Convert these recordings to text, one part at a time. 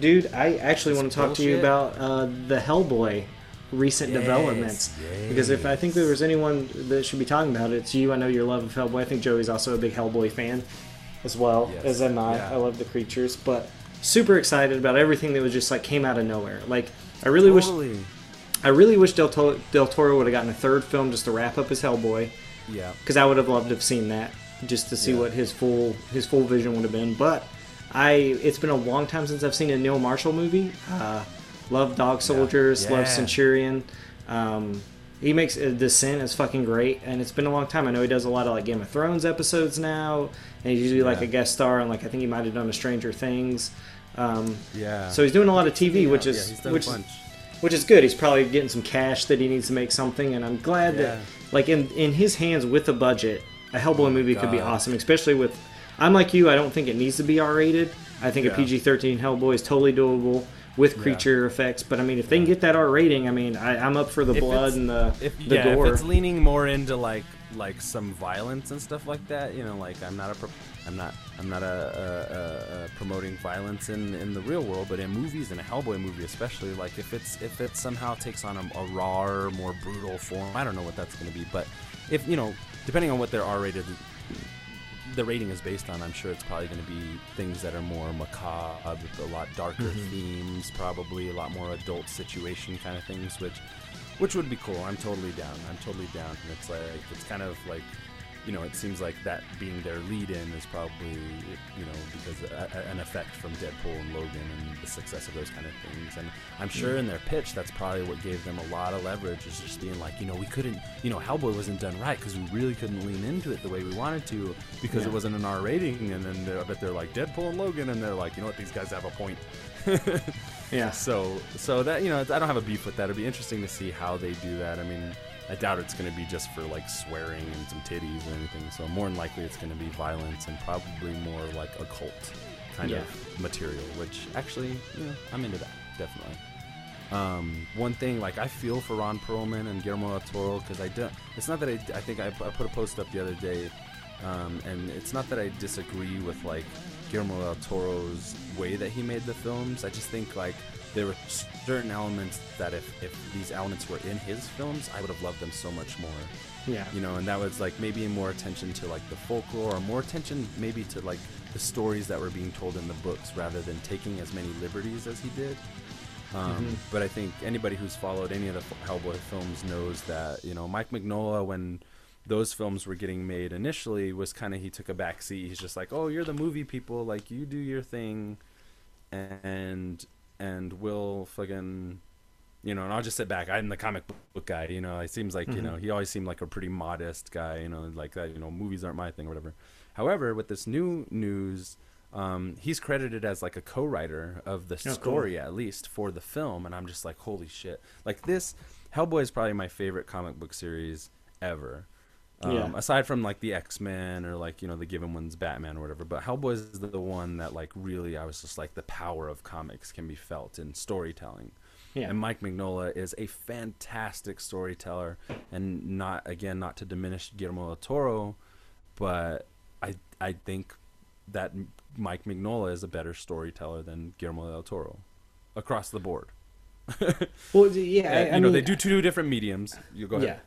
dude, I actually want to talk to you about uh, the Hellboy recent Yes, developments. Because if I think there was anyone that should be talking about it, it's you. I know your love of Hellboy. I think Joey's also a big Hellboy fan as well, Yes, as am I. yeah. I love the creatures, but super excited about everything that was just like came out of nowhere. Like I really wish I really wish Del, to- Del Toro would have gotten a third film just to wrap up his Hellboy Yeah. because I would have loved to have seen that just to see Yeah. what his full his full vision would have been. But I it's been a long time since I've seen a Neil Marshall movie. Uh, love Dog Soldiers, love Yeah. Centurion. Um, he makes uh, Descent is fucking great, and it's been a long time. I know he does a lot of like Game of Thrones episodes now, and he's usually like a guest star on like I think he might have done a Stranger Things. Um, Yeah. so he's doing a lot of TV, which Yeah, is which is which is good. He's probably getting some cash that he needs to make something, and I'm glad that, like in in his hands with a budget, a Hellboy movie could be awesome. Especially with, I'm like you, I don't think it needs to be R-rated. I think a PG-13 Hellboy is totally doable with creature effects. But I mean, if they can get that R rating, I mean, I, I'm up for the If blood and the If the yeah, gore. if it's leaning more into like like some violence and stuff like that, you know, like I'm not a pro- I'm not I'm not a, a, a, a promoting violence in in the real world, but in movies and a Hellboy movie especially, like if it's if it somehow takes on a, a raw, more brutal form, I don't know what that's going to be, but if you know, depending on what their R-rated the rating is based on, I'm sure it's probably going to be things that are more macabre, a lot darker Mm-hmm. themes, probably a lot more adult situation kind of things, which which would be cool. I'm totally down. I'm totally down. And it's like it's kind of like you know, it seems like that being their lead-in is probably you know because a, a- an effect from Deadpool and Logan and the success of those kind of things. And I'm sure mm-hmm. in their pitch, that's probably what gave them a lot of leverage. Is just being like, you know, we couldn't, you know, Hellboy wasn't done right because we really couldn't lean into it the way we wanted to because Yeah. it wasn't an R rating. And then they're, but they're like Deadpool and Logan, and they're like, you know what, these guys have a point. yeah. So, so that you know, I don't have a beef with that. It'd be interesting to see how they do that. I mean, I doubt it's going to be just for like swearing and some titties or anything. So more than likely, it's going to be violence and probably more like occult kind Yeah. of material. Which actually, you know, I'm into that definitely. Um, one thing, like I feel for Ron Perlman and Guillermo del Toro because I don't. It's not that I. I think I, I put a post up the other day, um, and it's not that I disagree with like Guillermo del Toro's way that he made the films. I just think like there were certain elements that if if these elements were in his films, I would have loved them so much more. Yeah. you know and that was like maybe more attention to like the folklore or more attention maybe to like the stories that were being told in the books rather than taking as many liberties as he did. Um, but i think anybody who's followed any of the hellboy films knows that you know mike mignola when those films were getting made initially was kind of he took a back seat. He's just like oh you're the movie people. Like you do your thing. And and we'll fucking you know, and I'll just sit back. I'm the comic book guy, you know. It seems like, you know, he always seemed like a pretty modest guy, you know, like that, you know, movies aren't my thing or whatever. However, with this new news, um, he's credited as like a co-writer of the cool. story at least for the film, and I'm just like, holy shit! Like this, Hellboy is probably my favorite comic book series ever. Um, Yeah. Aside from like the X Men or like you know the given ones Batman or whatever, but Hellboy is the, one that like really I was just like the power of comics can be felt in storytelling. Yeah. And Mike Mignola is a fantastic storyteller, and not again not to diminish Guillermo del Toro, but I I think that Mike Mignola is a better storyteller than Guillermo del Toro, across the board. Well, yeah. Uh, I, you know mean, they do two different mediums. You go ahead. Yeah.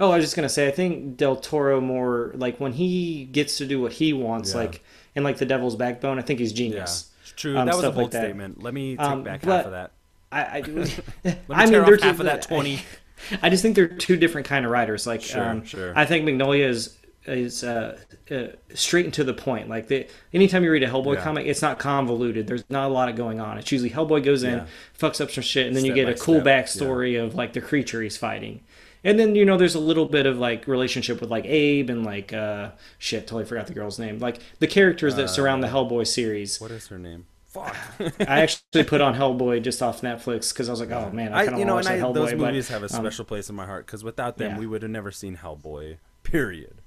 Oh, I was just gonna say, I think Del Toro more like when he gets to do what he wants, Yeah. like in like the Devil's Backbone. I think he's Yeah, genius. it's true. Um, that was a stuff like bold statement. Let me take Um, back half of that. I, I, I mean, they're off half of that twenty. I just think they're two different kind of writers. Like, Sure, um, sure. I think Mignola is is uh, uh, straight and to the point. Like, the, anytime you read a Hellboy Yeah. comic, it's not convoluted. There's not a lot of going on. It's usually Hellboy goes in, Yeah. fucks up some shit, and then you get a cool step, backstory of like the creature he's fighting. And then you know there's a little bit of like relationship with like Abe and like uh shit totally forgot the girl's name like the characters that surround the Hellboy series. What is her name? Fuck. I actually put on Hellboy just off Netflix because I was like oh man I kind of you know, want to and watch I, Hellboy. those but, movies have a um, special place in my heart because without them, yeah. we would have never seen Hellboy. Period.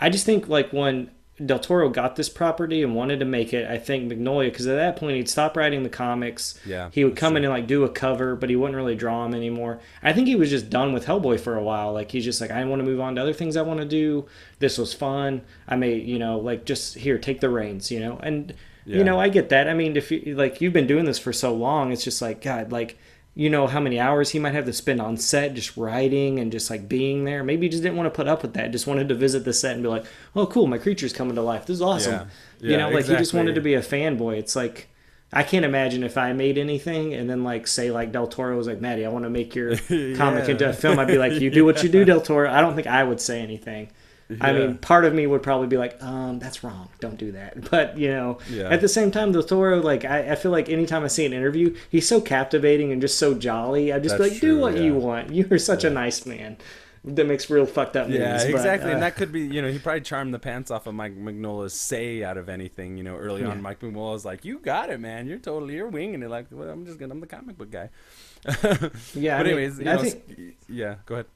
I just think like when Del Toro got this property and wanted to make it, I think Mignola because at that point he'd stop writing the comics. Yeah, he would come in and like do a cover, but he wouldn't really draw them anymore. I think he was just done with Hellboy for a while. Like he's just like I want to move on to other things I want to do. This was fun. I may you know like just here take the reins, you know. And you know, I get that. I mean, if you like you've been doing this for so long, it's just like God, like you know how many hours he might have to spend on set just writing and just like being there. Maybe he just didn't want to put up with that. Just wanted to visit the set and be like, "Oh, cool, my creature's coming to life. This is awesome." Yeah. you know, like he just wanted to be a fanboy. It's like I can't imagine if I made anything and then like say like Del Toro was like, "Maddie, I want to make your comic Yeah. into a film." I'd be like, "You do what you do, Del Toro." I don't think I would say anything. I mean, part of me would probably be like, um, that's wrong. Don't do that. But, you know, Yeah. at the same time, Del Toro, like, I, I feel like anytime I see an interview, he's so captivating and just so jolly. I just That's like, do what yeah. you want. You are such a nice man. That makes real fucked up movies. Yeah, but, exactly. uh, and that could be, you know, he probably charmed the pants off of Mike Mignola's say out of anything. You know, early Yeah. on, Mike Mignola was like, "You got it, man. You're totally you're winging it. Like, well, I'm just gonna, I'm the comic book guy." Yeah, I but mean, anyways, you I know, think- yeah. Go ahead.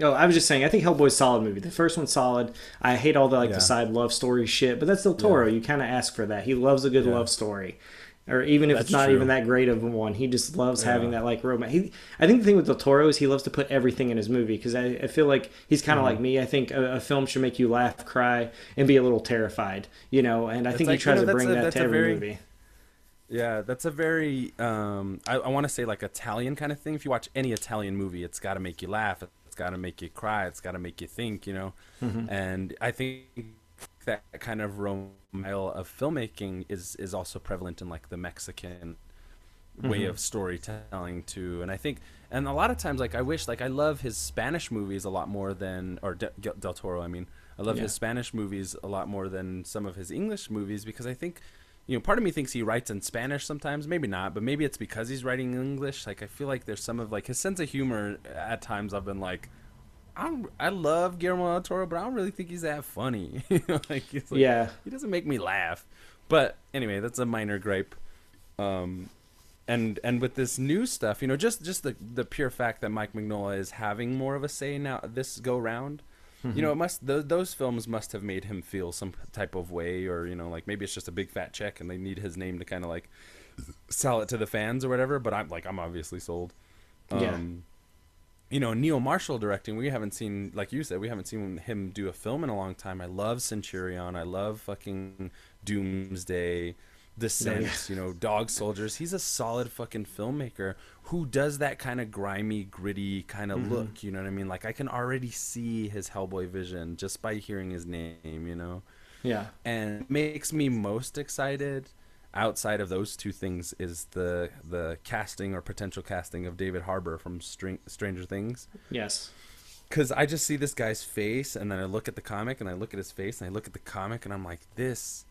Oh, I was just saying, I think Hellboy's a solid movie. The first one's solid. I hate all the like Yeah. the side love story shit, but that's Del Toro. You kind of ask for that. He loves a good Yeah. love story, or even if That's it's not true. even that great of a one, he just loves Yeah. having that like romance. He, I think the thing with Del Toro is he loves to put everything in his movie because I, I feel like he's kind of Mm-hmm. like me. I think a, a film should make you laugh, cry, and be a little terrified. You know, and I think like, he tries you know, to bring a- that to every very- movie. Yeah, that's a very um I, I want to say like Italian kind of thing. If you watch any Italian movie, it's got to make you laugh, it's got to make you cry, it's got to make you think, you know. Mm-hmm. And I think that kind of style of filmmaking is is also prevalent in like the Mexican way Mm-hmm. of storytelling too. And I think and a lot of times like I wish like I love his Spanish movies a lot more than or De, Del Toro, I mean. I love Yeah. his Spanish movies a lot more than some of his English movies because I think you know, part of me thinks he writes in Spanish sometimes, maybe not, but maybe it's because he's writing in English. Like I feel like there's some of like his sense of humor at times I've been like I I love Guillermo del Toro, but I don't really think he's that funny. You know, like Yeah. he doesn't make me laugh. But anyway, that's a minor gripe. Um, and and with this new stuff, you know, just just the the pure fact that Mike Mignola is having more of a say now this go round. You know, it must th- those films must have made him feel some type of way, or you know, like maybe it's just a big fat check and they need his name to kind of like sell it to the fans or whatever. But I'm like, I'm obviously sold. Yeah. Um, you know, Neil Marshall directing. We haven't seen, like you said, we haven't seen him do a film in a long time. I love Centurion. I love fucking Doomsday, Descent. yeah. You know, Dog Soldiers. He's a solid fucking filmmaker who does that kind of grimy, gritty kind of mm-hmm. look. You know what I mean? Like I can already see his Hellboy vision just by hearing his name. You know Yeah. and makes me most excited outside of those two things is the the casting or potential casting of David Harbour from String, Stranger Things Yes. cuz I just see this guy's face and then I look at the comic and I look at his face and I look at the comic and I'm like this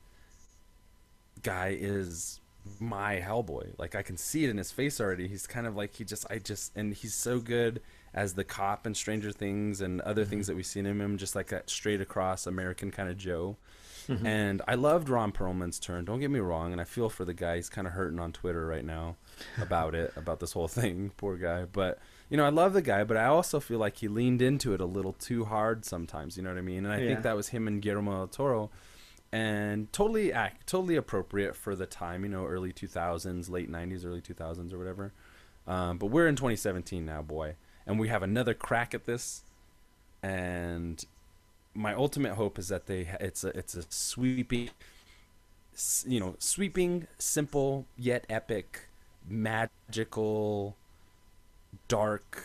guy is my Hellboy like I can see it in his face already he's kind of like he just I just and he's so good as the cop in Stranger Things and other things mm-hmm. that we've seen in him just like that straight across American kind of Joe mm-hmm. and I loved Ron Perlman's turn. Don't get me wrong, and I feel for the guy. He's kind of hurting on Twitter right now about it, about this whole thing. Poor guy. But you know, I love the guy, but I also feel like he leaned into it a little too hard sometimes. You know what I mean? And I Yeah. think that was him and Guillermo del Toro, and totally act, totally appropriate for the time. You know, early two thousands, late nineties, early two thousands, or whatever. Um, but we're in 2017 now, boy, and we have another crack at this, and my ultimate hope is that they it's a it's a sweeping you know sweeping simple yet epic magical dark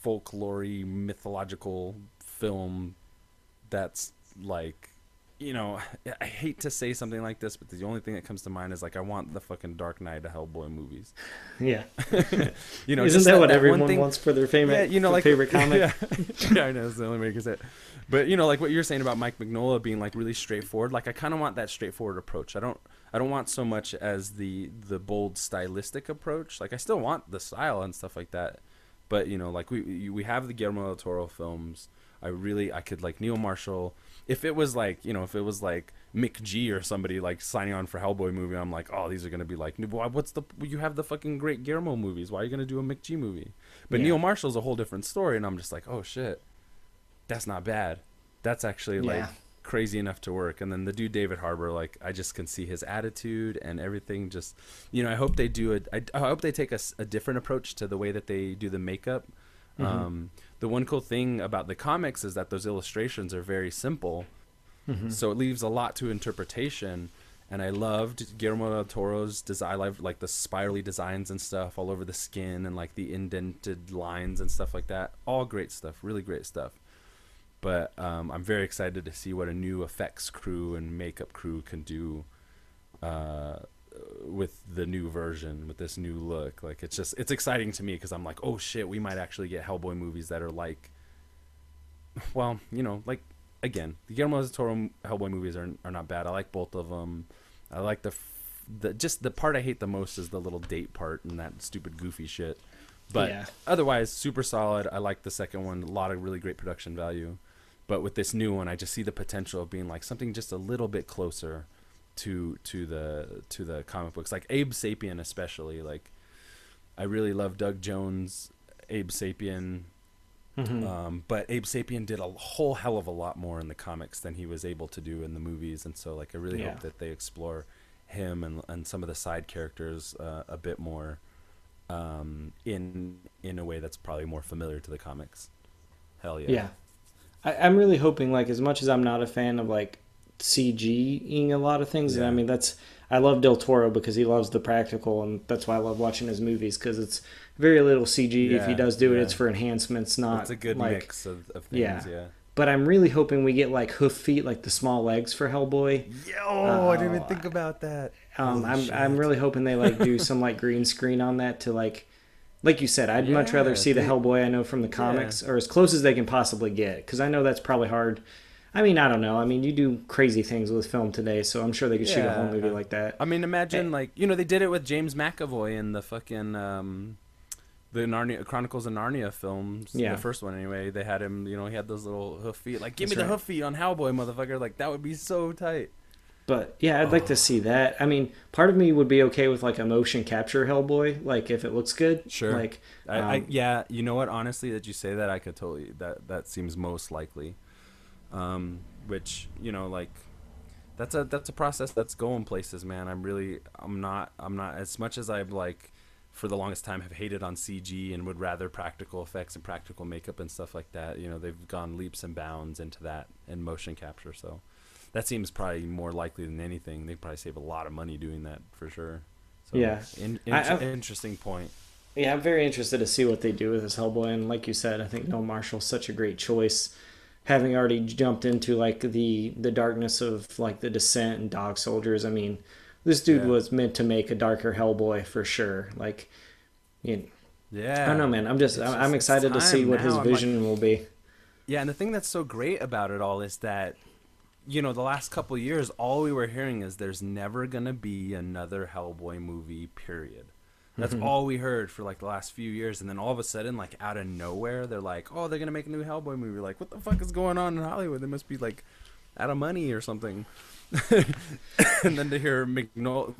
folklore mythological film that's like you know i hate to say something like this but the only thing that comes to mind is like i want the fucking dark knight of hellboy movies Yeah. you know Isn't just that, what one everyone thing- wants for their favorite, yeah, you know, like favorite comic? Yeah, yeah, I know it's the only way you can say it. But you know, like what you're saying about Mike Mignola being like really straightforward. Like I kind of want that straightforward approach. I don't. I don't want so much as the the bold stylistic approach. Like I still want the style and stuff like that. But you know, like we we have the Guillermo del Toro films. I really I could like Neil Marshall. If it was like you know if it was like McG or somebody like signing on for Hellboy movie, I'm like, oh, these are gonna be like, why- what's the you have the fucking great Guillermo movies? Why are you gonna do a McG movie? But Yeah. Neil Marshall's a whole different story, and I'm just like, oh shit, that's not bad. That's actually like Yeah. crazy enough to work. And then the dude David Harbour, like I just can see his attitude and everything. Just you know, I hope they do it. I, I hope they take a different approach to the way that they do the makeup. Um, the one cool thing about the comics is that those illustrations are very simple, so it leaves a lot to interpretation. and I loved Guillermo del Toro's design. I like the spirally designs and stuff all over the skin and like the indented lines and stuff like that. All great stuff, really great stuff. But um, I'm very excited to see what a new effects crew and makeup crew can do uh, with the new version, with this new look. Like it's just it's exciting to me because I'm like, oh shit, we might actually get Hellboy movies that are like, well, you know, like again, the Guillermo del Toro Hellboy movies are are not bad. I like both of them. I like the the just the part I hate the most is the little date part and that stupid goofy shit. But yeah. otherwise, super solid. I like the second one. A lot of really great production value. But with this new one, I just see the potential of being like something just a little bit closer to to the to the comic books, like Abe Sapien especially. Like, I really love Doug Jones, Abe Sapien. Mm-hmm. Um, but Abe Sapien did a whole hell of a lot more in the comics than he was able to do in the movies, and so like I really yeah. hope that they explore him and and some of the side characters uh, a bit more um, in in a way that's probably more familiar to the comics. Hell yeah! Yeah, I, am really hoping like as much as I'm not a fan of like CGing a lot of things, yeah. and I mean that's I love Del Toro because he loves the practical, and that's why I love watching his movies because it's very little CG. Yeah, if he does do yeah. it, it's for enhancements, not. It's a good like, mix of, of things. Yeah. yeah. But I'm really hoping we get like hoof feet, like the small legs for Hellboy. Yo, uh, I didn't even think about that. Um, I'm shit. I'm really hoping they like do some like green screen on that to like, like you said, I'd much rather see the Hellboy I know from the comics or as close as they can possibly get because I know that's probably hard. I mean, I don't know. I mean, you do crazy things with film today, so I'm sure they could shoot a whole movie like that. I mean, imagine like you know they did it with James McAvoy in the fucking um, the Narnia Chronicles of Narnia films. Yeah. The first one anyway. They had him, you know, he had those little hoof feet. Like, give That's me the hoof feet on Hellboy, motherfucker. Like that would be so tight. But yeah, I'd oh. like to see that. I mean, part of me would be okay with like a motion capture Hellboy, like if it looks good. Sure. Like, I, um, I, yeah, you know what? Honestly, that you say that, I could totally that that seems most likely. Um, which you know, like that's a that's a process that's going places, man. I'm really I'm not I'm not as much as I've like for the longest time have hated on CG and would rather practical effects and practical makeup and stuff like that. You know, they've gone leaps and bounds into that and motion capture. So that seems probably more likely than anything. They probably save a lot of money doing that for sure. So, yeah, in, in, I, interesting point. Yeah, I'm very interested to see what they do with this Hellboy. And like you said, I think Neil Marshall's such a great choice, having already jumped into like the the darkness of like the Descent and Dog Soldiers. I mean, this dude yeah. was meant to make a darker Hellboy for sure. Like, you know, yeah, I don't know, man. I'm just, I'm, I'm excited to see what now. his vision like, will be. Yeah, and the thing that's so great about it all is that, you know, the last couple years, all we were hearing is there's never gonna be another Hellboy movie. Period. That's mm-hmm. all we heard for like the last few years, and then all of a sudden, like out of nowhere, they're like, "Oh, they're gonna make a new Hellboy movie." Like, what the fuck is going on in Hollywood? They must be like out of money or something. and then to hear Mignola,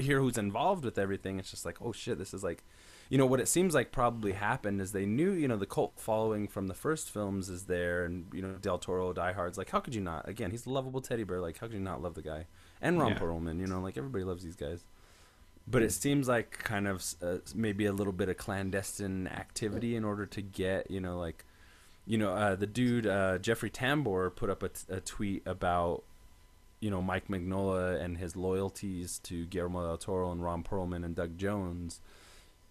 hear who's involved with everything, it's just like, oh shit, this is like, you know, what it seems like probably happened is they knew, you know, the cult following from the first films is there, and you know, Del Toro, Die Hard's like, how could you not? Again, he's a lovable teddy bear. Like, how could you not love the guy? And Ron yeah. Perlman, you know, like everybody loves these guys. But it seems like kind of uh, maybe a little bit of clandestine activity in order to get, you know, like, you know, uh, the dude uh, Jeffrey Tambor put up a, t- a tweet about you know Mike Mignola and his loyalties to Guillermo del Toro and Ron Perlman and Doug Jones.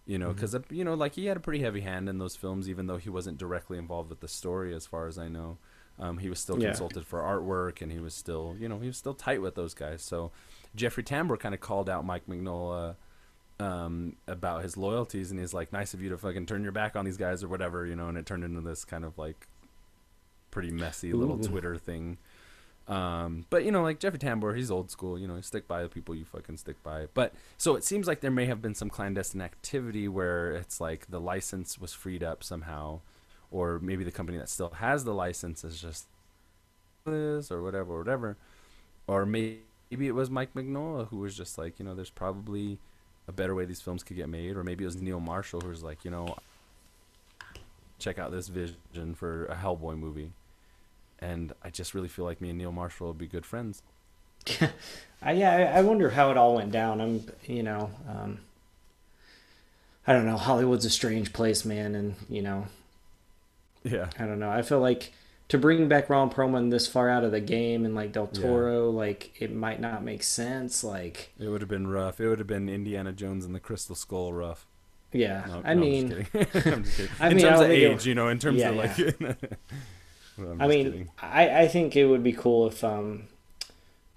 You know, because mm-hmm. you know, like he had a pretty heavy hand in those films, even though he wasn't directly involved with the story, as far as I know. Um, he was still yeah. consulted for artwork, and he was still, you know, he was still tight with those guys. So Jeffrey Tambor kind of called out Mike Mignola um, about his loyalties, and he's like, "Nice of you to fucking turn your back on these guys or whatever," you know. And it turned into this kind of like pretty messy little Ooh. Twitter thing um, but you know, like Jeffrey Tambor, he's old school. You know, you stick by the people you fucking stick by. But so it seems like there may have been some clandestine activity where it's like the license was freed up somehow, or maybe the company that still has the license is just this or whatever, or whatever, or maybe it was Mike Mignola who was just like, you know, there's probably a better way these films could get made, or maybe it was Neil Marshall who was like, you know, check out this vision for a Hellboy movie and I just really feel like me and Neil Marshall would be good friends. I, yeah, I wonder how it all went down. I'm, you know, um, I don't know. Hollywood's a strange place, man, and you know, yeah, I don't know. I feel like to bring back Ron Perlman this far out of the game and like Del Toro, yeah. like it might not make sense. Like it would have been rough. It would have been Indiana Jones and the Crystal Skull rough. Yeah, no, I, no, mean, I'm just kidding. I in mean, terms of age, it, you know, in terms yeah, of like. Yeah. well, I mean, I I think it would be cool if um,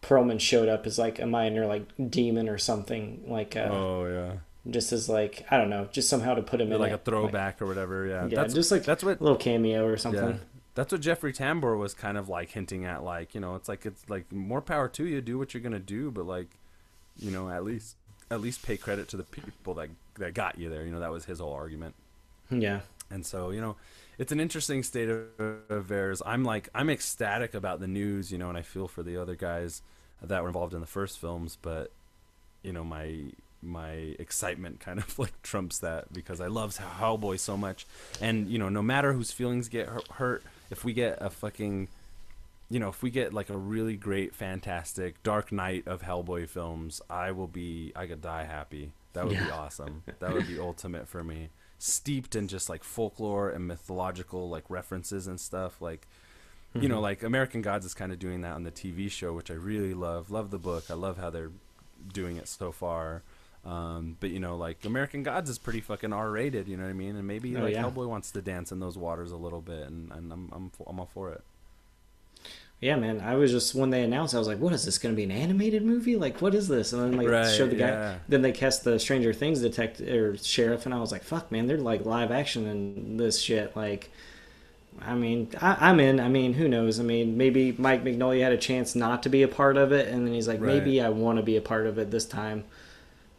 Perlman showed up as like a minor like demon or something like. Uh, oh yeah just as like I don't know, just somehow to put him in like it. a throwback like, or whatever. Yeah, yeah, that's, just like that's what little cameo or something. Yeah. That's what Jeffrey Tambor was kind of like hinting at, like you know, it's like it's like more power to you, do what you're gonna do, but like, you know, at least at least pay credit to the people that that got you there. You know, that was his whole argument. Yeah. And so you know, it's an interesting state of affairs. I'm like I'm ecstatic about the news, you know, and I feel for the other guys that were involved in the first films, but you know, my my excitement kind of like trumps that because I love Hellboy so much, and you know, no matter whose feelings get hurt, if we get a fucking, you know, if we get like a really great, fantastic Dark Knight of Hellboy films, I will be, I could die happy. That would yeah. be awesome. That would be ultimate for me. Steeped in just like folklore and mythological like references and stuff, like you know, mm-hmm. like American Gods is kind of doing that on the TV show, which I really love. Love the book. I love how they're doing it so far. Um, but you know, like American Gods is pretty fucking R rated. You know what I mean? And maybe oh, like yeah. Hellboy wants to dance in those waters a little bit, and, and I'm I'm I'm all for it. Yeah, man. I was just when they announced, I was like, "What is this going to be an animated movie? Like, what is this?" And then like right, showed the guy. Yeah. Then they cast the Stranger Things detective or sheriff, and I was like, "Fuck, man! They're like live action and this shit." Like, I mean, I, am in. I mean, who knows? I mean, maybe Mike Mignola had a chance not to be a part of it, and then he's like, right. maybe I want to be a part of it this time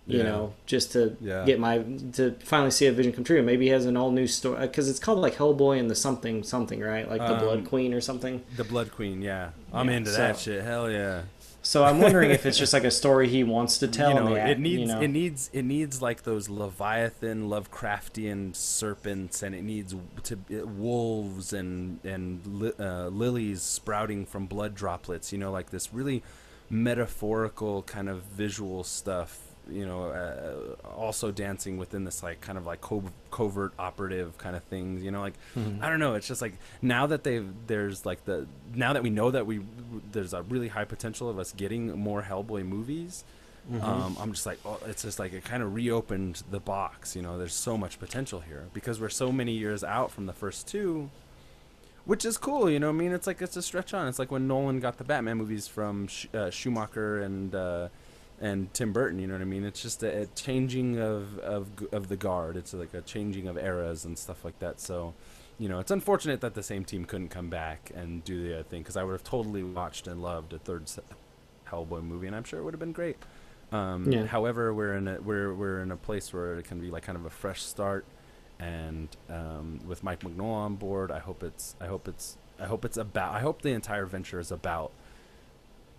you yeah. know, just to yeah. get my to finally see a vision come true. Maybe he has an all new story because it's called like Hellboy and the something something, right? Like the um, Blood Queen or something. The Blood Queen, yeah. I'm yeah, into so, that shit. Hell yeah. So I'm wondering if it's just like a story he wants to tell. You know, it needs you know? it needs it needs like those Leviathan, Lovecraftian serpents, and it needs to uh, wolves and and li, uh, lilies sprouting from blood droplets. You know, like this really metaphorical kind of visual stuff you know, uh, also dancing within this like kind of like co- covert operative kind of things. You know, like mm-hmm. I don't know. It's just like now that they've there's like the now that we know that we there's a really high potential of us getting more Hellboy movies. Mm-hmm. Um, I'm just like, oh, it's just like it kind of reopened the box. You know, there's so much potential here because we're so many years out from the first two, which is cool. You know, I mean, it's like it's a stretch on. It's like when Nolan got the Batman movies from Sh- uh, Schumacher and uh, and Tim Burton. You know what I mean? It's just a, a, changing of, of of the guard. It's like a changing of eras and stuff like that. So, you know, it's unfortunate that the same team couldn't come back and do the other thing because I would have totally watched and loved a third Hellboy movie, and I'm sure it would have been great. Um, yeah. However, we're in a we're we're in a place where it can be like kind of a fresh start, and um, with Mike Mignola on board, I hope it's I hope it's I hope it's about I hope the entire venture is about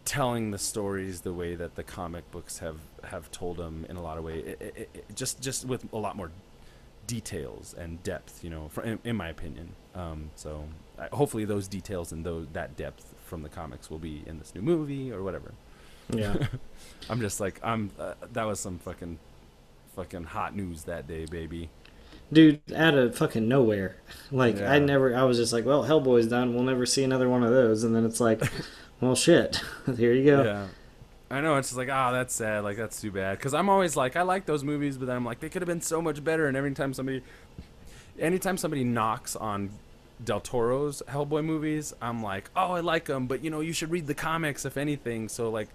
telling the stories the way that the comic books have have told them in a lot of ways it, it, it, just just with a lot more details and depth you know for, in, in, my opinion. Um, so uh, hopefully those details and those that depth from the comics will be in this new movie or whatever. Yeah. I'm just like i'm uh, that was some fucking fucking hot news that day baby. Dude out of fucking nowhere. Like yeah. i never i was just like well hellboy's done. We'll never see another one of those. And then it's like well, shit. Here you go. Yeah. I know it's just like, oh, that's sad. Like that's too bad. Because I'm always like, I like those movies, but then I'm like, they could have been so much better. And every time somebody, anytime somebody knocks on Del Toro's Hellboy movies, I'm like, oh, I like them, but you know, you should read the comics if anything. So like,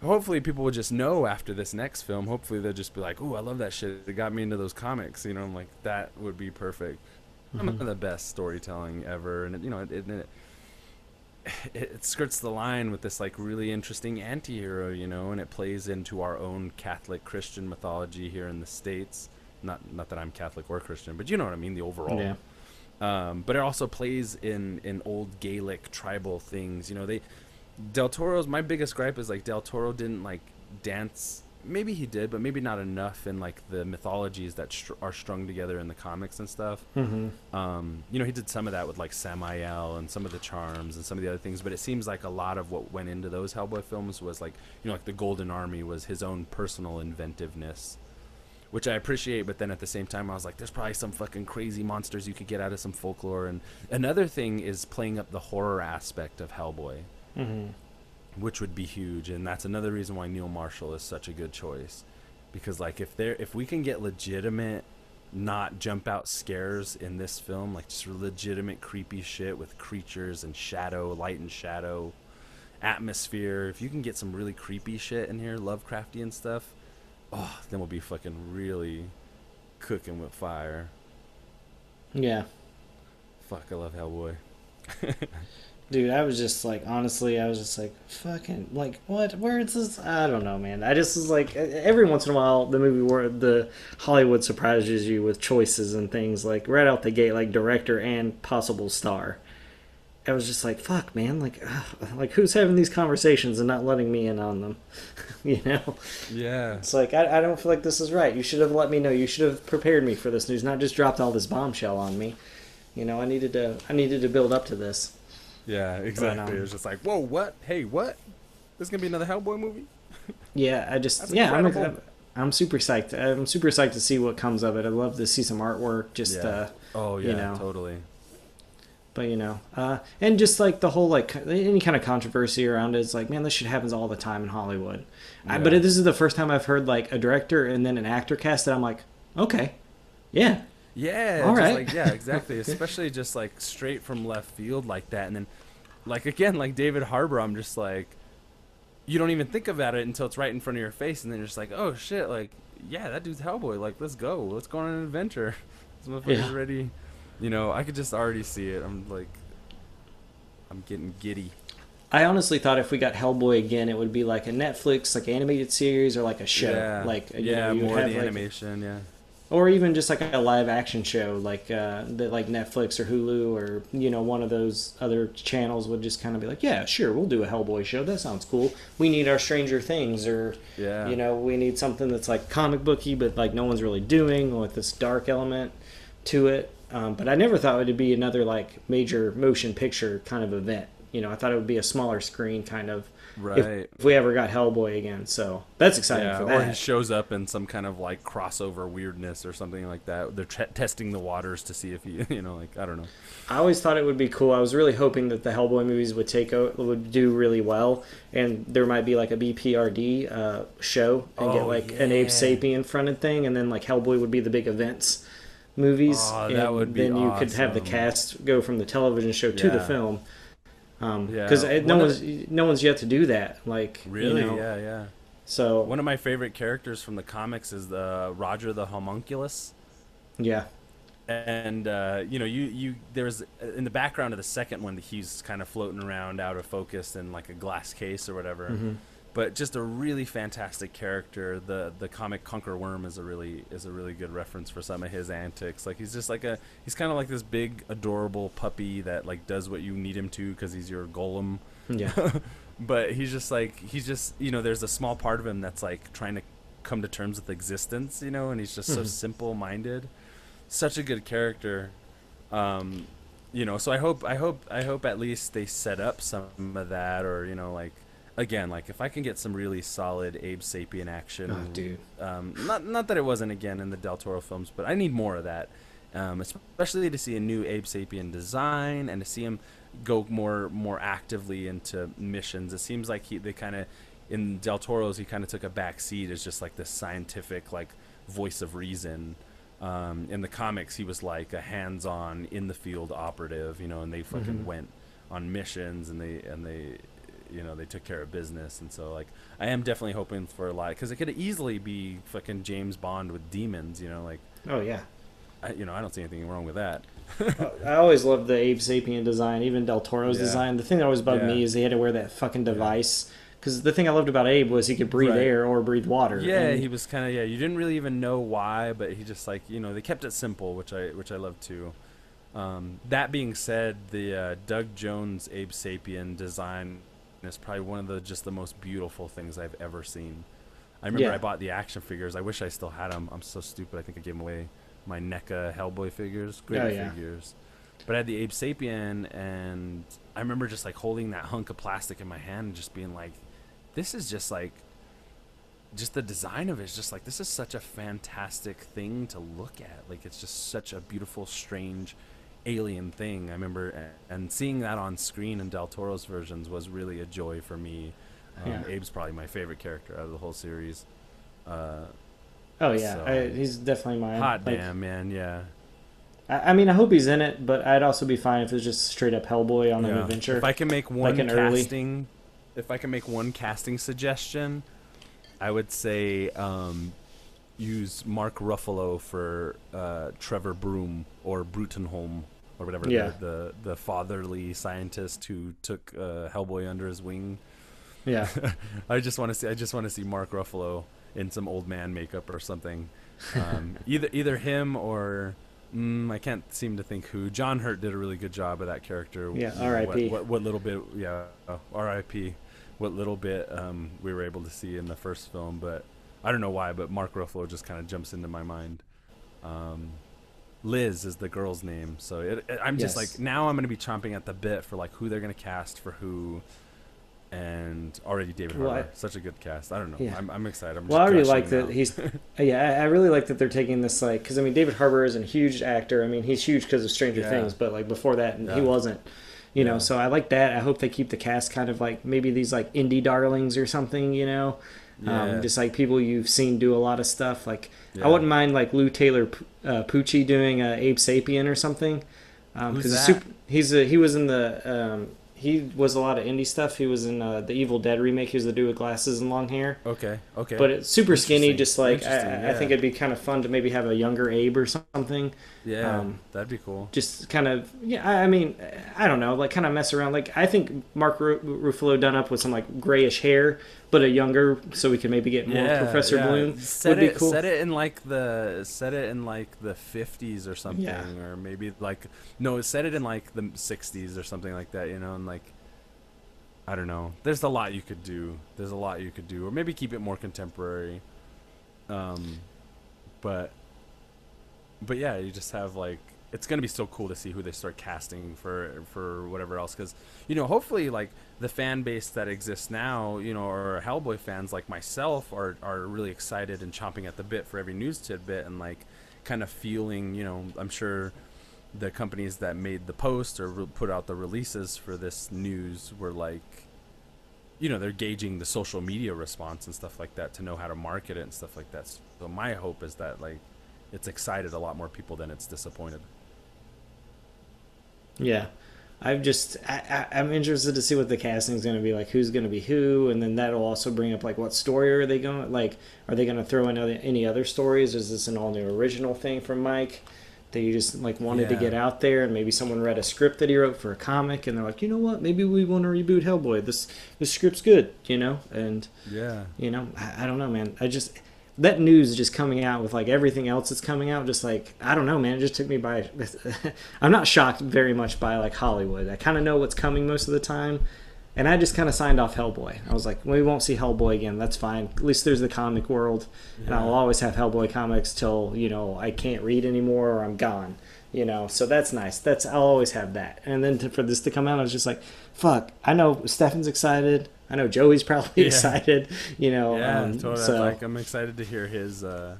hopefully people will just know after this next film. Hopefully they'll just be like, oh, I love that shit. It got me into those comics. You know, I'm like, that would be perfect. Mm-hmm. the best storytelling ever, and it, you know, it, it, it skirts the line with this like really interesting anti-hero you know and it plays into our own catholic christian mythology here in the states not not that i'm catholic or christian but you know what i mean the overall yeah. um, but it also plays in in old gaelic tribal things you know they del toro's my biggest gripe is like del toro didn't like dance maybe he did, but maybe not enough in like the mythologies that str- are strung together in the comics and stuff. Mm-hmm. Um, you know, he did some of that with like Samael and some of the charms and some of the other things, but it seems like a lot of what went into those Hellboy films was like, you know, like the Golden Army was his own personal inventiveness, which I appreciate. But then at the same time, I was like, there's probably some fucking crazy monsters you could get out of some folklore. And another thing is playing up the horror aspect of Hellboy, Mm-hmm. Which would be huge. And that's another reason why Neil Marshall is such a good choice, because like if there if we can get legitimate not jump out scares in this film like just legitimate creepy shit with creatures and shadow light and shadow atmosphere if you can get some really creepy shit in here lovecraftian stuff oh then we'll be fucking really cooking with fire Yeah. fuck i love hellboy Dude, I was just like, honestly, I was just like, fucking, like, what? Where is this? I don't know, man. I just was like, every once in a while, the movie where the Hollywood surprises you with choices and things, like, right out the gate, like, director and possible star. I was just like, fuck, man. Like, ugh, like who's having these conversations and not letting me in on them? you know? yeah It's like, I, I don't feel like this is right. You should have let me know. You should have prepared me for this news, not just dropped all this bombshell on me. You know, I needed to, I needed to build up to this. Yeah exactly um, it was just like whoa what hey what there's gonna be another hellboy movie Yeah, I just That's yeah, I'm. I'm super psyched. I'm super psyched to see what comes of it. I'd love to see some artwork. Just Yeah. uh, oh yeah You know. totally but you know, uh, and just like the whole like any kind of controversy around it, it's like man, this shit happens all the time in Hollywood. I, but this is the first time I've heard like a director and then an actor cast that I'm like, okay, yeah, Yeah, All right. like yeah, exactly. Especially just like straight from left field like that, and then like again, like David Harbour, I'm just like, you don't even think about it until it's right in front of your face, and then you're just like, oh shit, like yeah, that dude's Hellboy. Like let's go, let's go on an adventure. This motherfucker's Yeah. ready. You know, I could just already see it. I'm like, I'm getting giddy. I honestly thought if we got Hellboy again, it would be like a Netflix like animated series or like a show, Yeah, like you yeah, know, more have, the like- animation. Yeah, or even just like a live action show like uh that like netflix or hulu or you know one of those other channels would just kind of be like yeah sure we'll do a hellboy show. That sounds cool. We need our stranger things or yeah. you know we need something that's like comic booky but like no one's really doing with this dark element to it. Um, but i never thought it would be another like major motion picture kind of event. You know i thought it would be a smaller screen kind of right. if, if we ever got hellboy again so that's exciting Yeah, for or he that shows up in some kind of like crossover weirdness or something like that. They're t- testing the waters to see if he, you know, like I don't know. I always thought it would be cool. I was really hoping that the Hellboy movies would take o- would do really well, and there might be like a BPRD uh, show and get Oh, like an Abe yeah. Sapien fronted thing, and then like Hellboy would be the big events movies. Oh, and that would be then you could have the cast go from the television show to the film. Yeah, Because no one of one's no one's yet to do that. Like Really? you know, Yeah, yeah. So One of my favorite characters from the comics is the Roger the Homunculus. yeah, And uh, you know, you you there's in the background of the second one, that he's kind of floating around out of focus in like a glass case or whatever. Mhm. But just a really fantastic character. The the comic Conquer Worm is a really is a really good reference for some of his antics. Like he's just like a he's kind of like this big adorable puppy that like does what you need him to because he's your golem. yeah, but he's just like he's just you know there's a small part of him that's like trying to come to terms with existence you know and he's just so Mhm. simple minded such a good character um you know so i hope i hope i hope at least they set up some of that or you know like again like if i can get some really solid abe sapien action oh, dude. um, not not that it wasn't again in the Del Toro films, but I need more of that, um, especially to see a new Abe Sapien design and to see him go more more actively into missions. It seems like he they kind of in Del Toro's he kind of took a back seat as just like this scientific like voice of reason. Um, in the comics, he was like a hands-on in the field operative, you know, and they fucking Mhm. went on missions and they and they you know they took care of business and so like i am definitely hoping for a lot because it could easily be fucking james bond with demons you know like Oh yeah. I, you know i don't see anything wrong with that I always loved the Abe Sapien design, even Del Toro's Yeah. design. The thing that always bugged me is they had to wear that fucking device. Because the thing I loved about Abe was he could breathe Right. air or breathe water. yeah and- he was kind of yeah you didn't really even know why but he just like you know they kept it simple which i which i love too um, that being said the uh, doug jones abe sapien design is probably one of the just the most beautiful things i've ever seen i remember Yeah. i bought the action figures i wish i still had them i'm so stupid i think i gave them away my NECA Hellboy figures, great Oh, yeah. figures. But I had the Abe Sapien, and I remember just like holding that hunk of plastic in my hand and just being like, "This is just like just the design of it is just like this is such a fantastic thing to look at. Like it's just such a beautiful, strange, alien thing. I remember and seeing that on screen in Del Toro's versions was really a joy for me. Um, yeah. Abe's probably my favorite character out of the whole series. Uh, oh yeah, so. I, he's definitely mine. Hot like, damn, man, yeah. I, I, mean, I hope he's in it, but I'd also be fine if it's just straight up Hellboy on yeah. an adventure. If I can make one like casting, early... if I can make one casting suggestion, I would say um, use Mark Ruffalo for uh, Trevor Broom or Bruttenholm or whatever yeah. the, the, the fatherly scientist who took uh, Hellboy under his wing. Yeah, I just want to see I just want to see Mark Ruffalo in some old man makeup or something. Um, either either him or mm, I can't seem to think who. John Hurt did a really good job of that character. Yeah, R.I.P. What, what, what, little bit? Yeah, uh, R.I.P what little bit um, we were able to see in the first film, but I don't know why, but Mark Ruffalo just kind of jumps into my mind. Um, Liz is the girl's name, so it, it, I'm just yes. like now I'm going to be chomping at the bit for like who they're going to cast for who, and already David well, Harbour, I, such a good cast. I don't know, yeah. I'm, I'm excited. I'm well, I already like that he's, uh, yeah, I really like that they're taking this like because I mean David Harbour is a huge actor. I mean he's huge because of Stranger yeah. Things, but like before that yeah. he wasn't you know so i like that i hope they keep the cast kind of like maybe these like indie darlings or something you know yeah. um, just like people you've seen do a lot of stuff like yeah. i wouldn't mind like lou taylor uh, pucci doing uh, abe sapien or something because um, he's a, he was in the um, he was a lot of indie stuff. He was in uh, the Evil Dead remake. He was the dude with glasses and long hair. Okay, okay. But it's super skinny. Just like I, yeah. I, think it'd be kind of fun to maybe have a younger Abe or something. Yeah, um, that'd be cool. Just kind of yeah. I, mean, I don't know. Like kind of mess around. Like I think Mark Ruffalo done up with some like grayish hair, but a younger, so we could maybe get more yeah, Professor yeah. Bloom. Set would it, be cool. Set it in like the set it in like the fifties or something, yeah. or maybe like no, set it in like the sixties or something like that. You know, and like I don't know. There's a lot you could do. There's a lot you could do, or maybe keep it more contemporary. Um, but but yeah, you just have like it's gonna be so cool to see who they start casting for for whatever else because you know hopefully like the fan base that exists now you know or Hellboy fans like myself are are really excited and chomping at the bit for every news tidbit and like kind of feeling you know I'm sure the companies that made the post or re- put out the releases for this news were like you know they're gauging the social media response and stuff like that to know how to market it and stuff like that. So my hope is that like it's excited a lot more people than it's disappointed yeah. I'm just I, am interested to see what the casting is going to be like. Who's going to be who, and then that'll also bring up like what story are they going like? Are they going to throw in other, any other stories? Is this an all new original thing from Mike that you just like wanted yeah. to get out there? And maybe someone read a script that he wrote for a comic, and they're like, you know what? Maybe we want to reboot Hellboy. This this script's good, you know? And yeah, you know, I, I don't know, man. I just that news just coming out with like everything else that's coming out just like i don't know man it just took me by i'm not shocked very much by like hollywood. I kind of know what's coming most of the time and i just kind of signed off hellboy. I was like well, we won't see hellboy again that's fine. At least there's the comic world yeah. and i'll always have hellboy comics till you know i can't read anymore or i'm gone you know? So that's nice. That's i'll always have that. And then to, for this to come out i was just like fuck i know stefan's excited I know Joey's probably yeah. excited. You know, yeah, um, totally. So. Like I'm excited to hear his uh,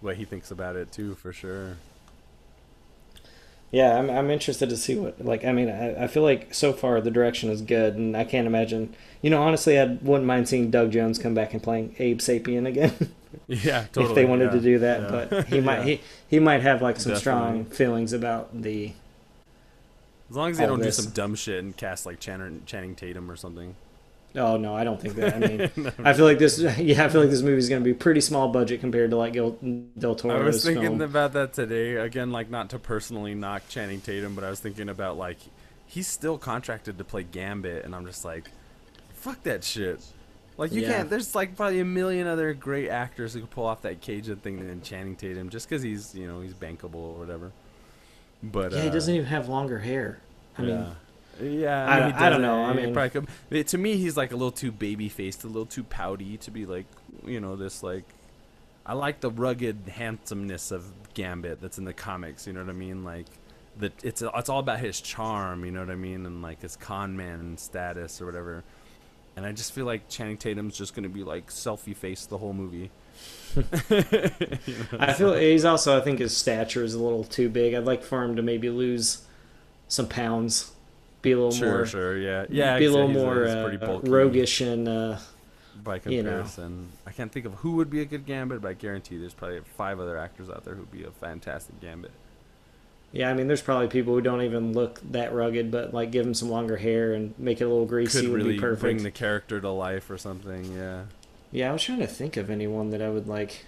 what he thinks about it too, for sure. Yeah, I'm I'm interested to see what like I mean I, I feel like so far the direction is good and I can't imagine you know honestly I wouldn't mind seeing Doug Jones come back and playing Abe Sapien again. yeah, totally. if they wanted yeah. to do that, yeah. but he might he he might have like some Definitely. strong feelings about the. As long as they don't this. do some dumb shit and cast like Channing, Channing Tatum or something. Oh no, I don't think that. I mean, no. I feel like this. Yeah, I feel like this movie is going to be pretty small budget compared to like Del, Del Toro's I was thinking film. about that today. Again, like not to personally knock Channing Tatum, but I was thinking about like he's still contracted to play Gambit, and I'm just like, fuck that shit. Like you yeah. can't. There's like probably a million other great actors who could pull off that Cajun thing than Channing Tatum, just because he's you know he's bankable or whatever. But yeah, uh, he doesn't even have longer hair. I yeah. mean, yeah, I, mean, I, I don't know. I mean, probably could. to me, he's like a little too baby faced, a little too pouty to be like, you know, this like. I like the rugged handsomeness of Gambit that's in the comics. You know what I mean? Like, that it's it's all about his charm. You know what I mean? And like his con man status or whatever. and I just feel like Channing Tatum's just gonna be like selfie face the whole movie. You know, I feel he's also. I think his stature is a little too big. I'd like for him to maybe lose some pounds, be a little sure, more, sure, yeah, yeah, be a little more uh, roguish and uh, by you know. comparison. I can't think of who would be a good Gambit, but I guarantee there's probably five other actors out there who'd be a fantastic Gambit. yeah. I mean, there's probably people who don't even look that rugged, but like give him some longer hair and make it a little greasy Could would really be perfect. bring the character to life or something. Yeah. Yeah, I was trying to think of anyone that I would like.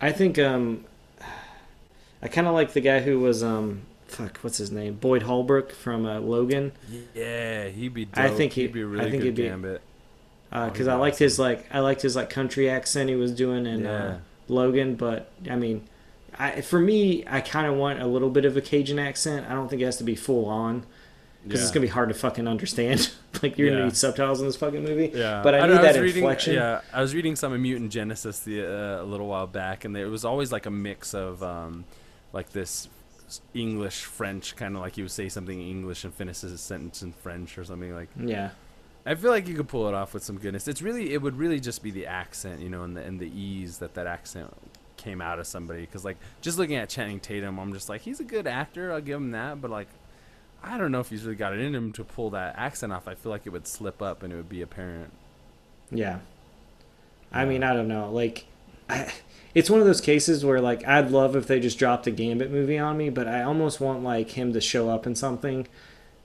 I think um, I kind of like the guy who was um, fuck, what's his name? Boyd Holbrook from uh, Logan, Yeah, he'd be. Dope. I think he- he'd be really I think good he'd be- Gambit. because Uh, I liked awesome. his like I liked his like country accent he was doing in Yeah. uh, Logan, but I mean, I for me I kind of want a little bit of a Cajun accent. I don't think it has to be full on because it's gonna be hard to fucking understand. like you're Yeah. gonna need subtitles in this fucking movie. Yeah, but I know, need that reading, inflection. Yeah, I was reading some of Mutant Genesis the, uh, a little while back, and it was always like a mix of um, like this English French kind of like you would say something in English and finish his sentence in French or something like. Yeah. I feel like you could pull it off with some goodness. It's really it would really just be the accent, you know, and the and the ease that that accent came out of somebody. Because like just looking at Channing Tatum, I'm just like he's a good actor. I'll give him that, but like. I don't know if he's really got it in him to pull that accent off. I feel like it would slip up and it would be apparent. Yeah. I mean, I don't know. Like, I, it's one of those cases where, like, I'd love if they just dropped a Gambit movie on me, but I almost want, like, him to show up in something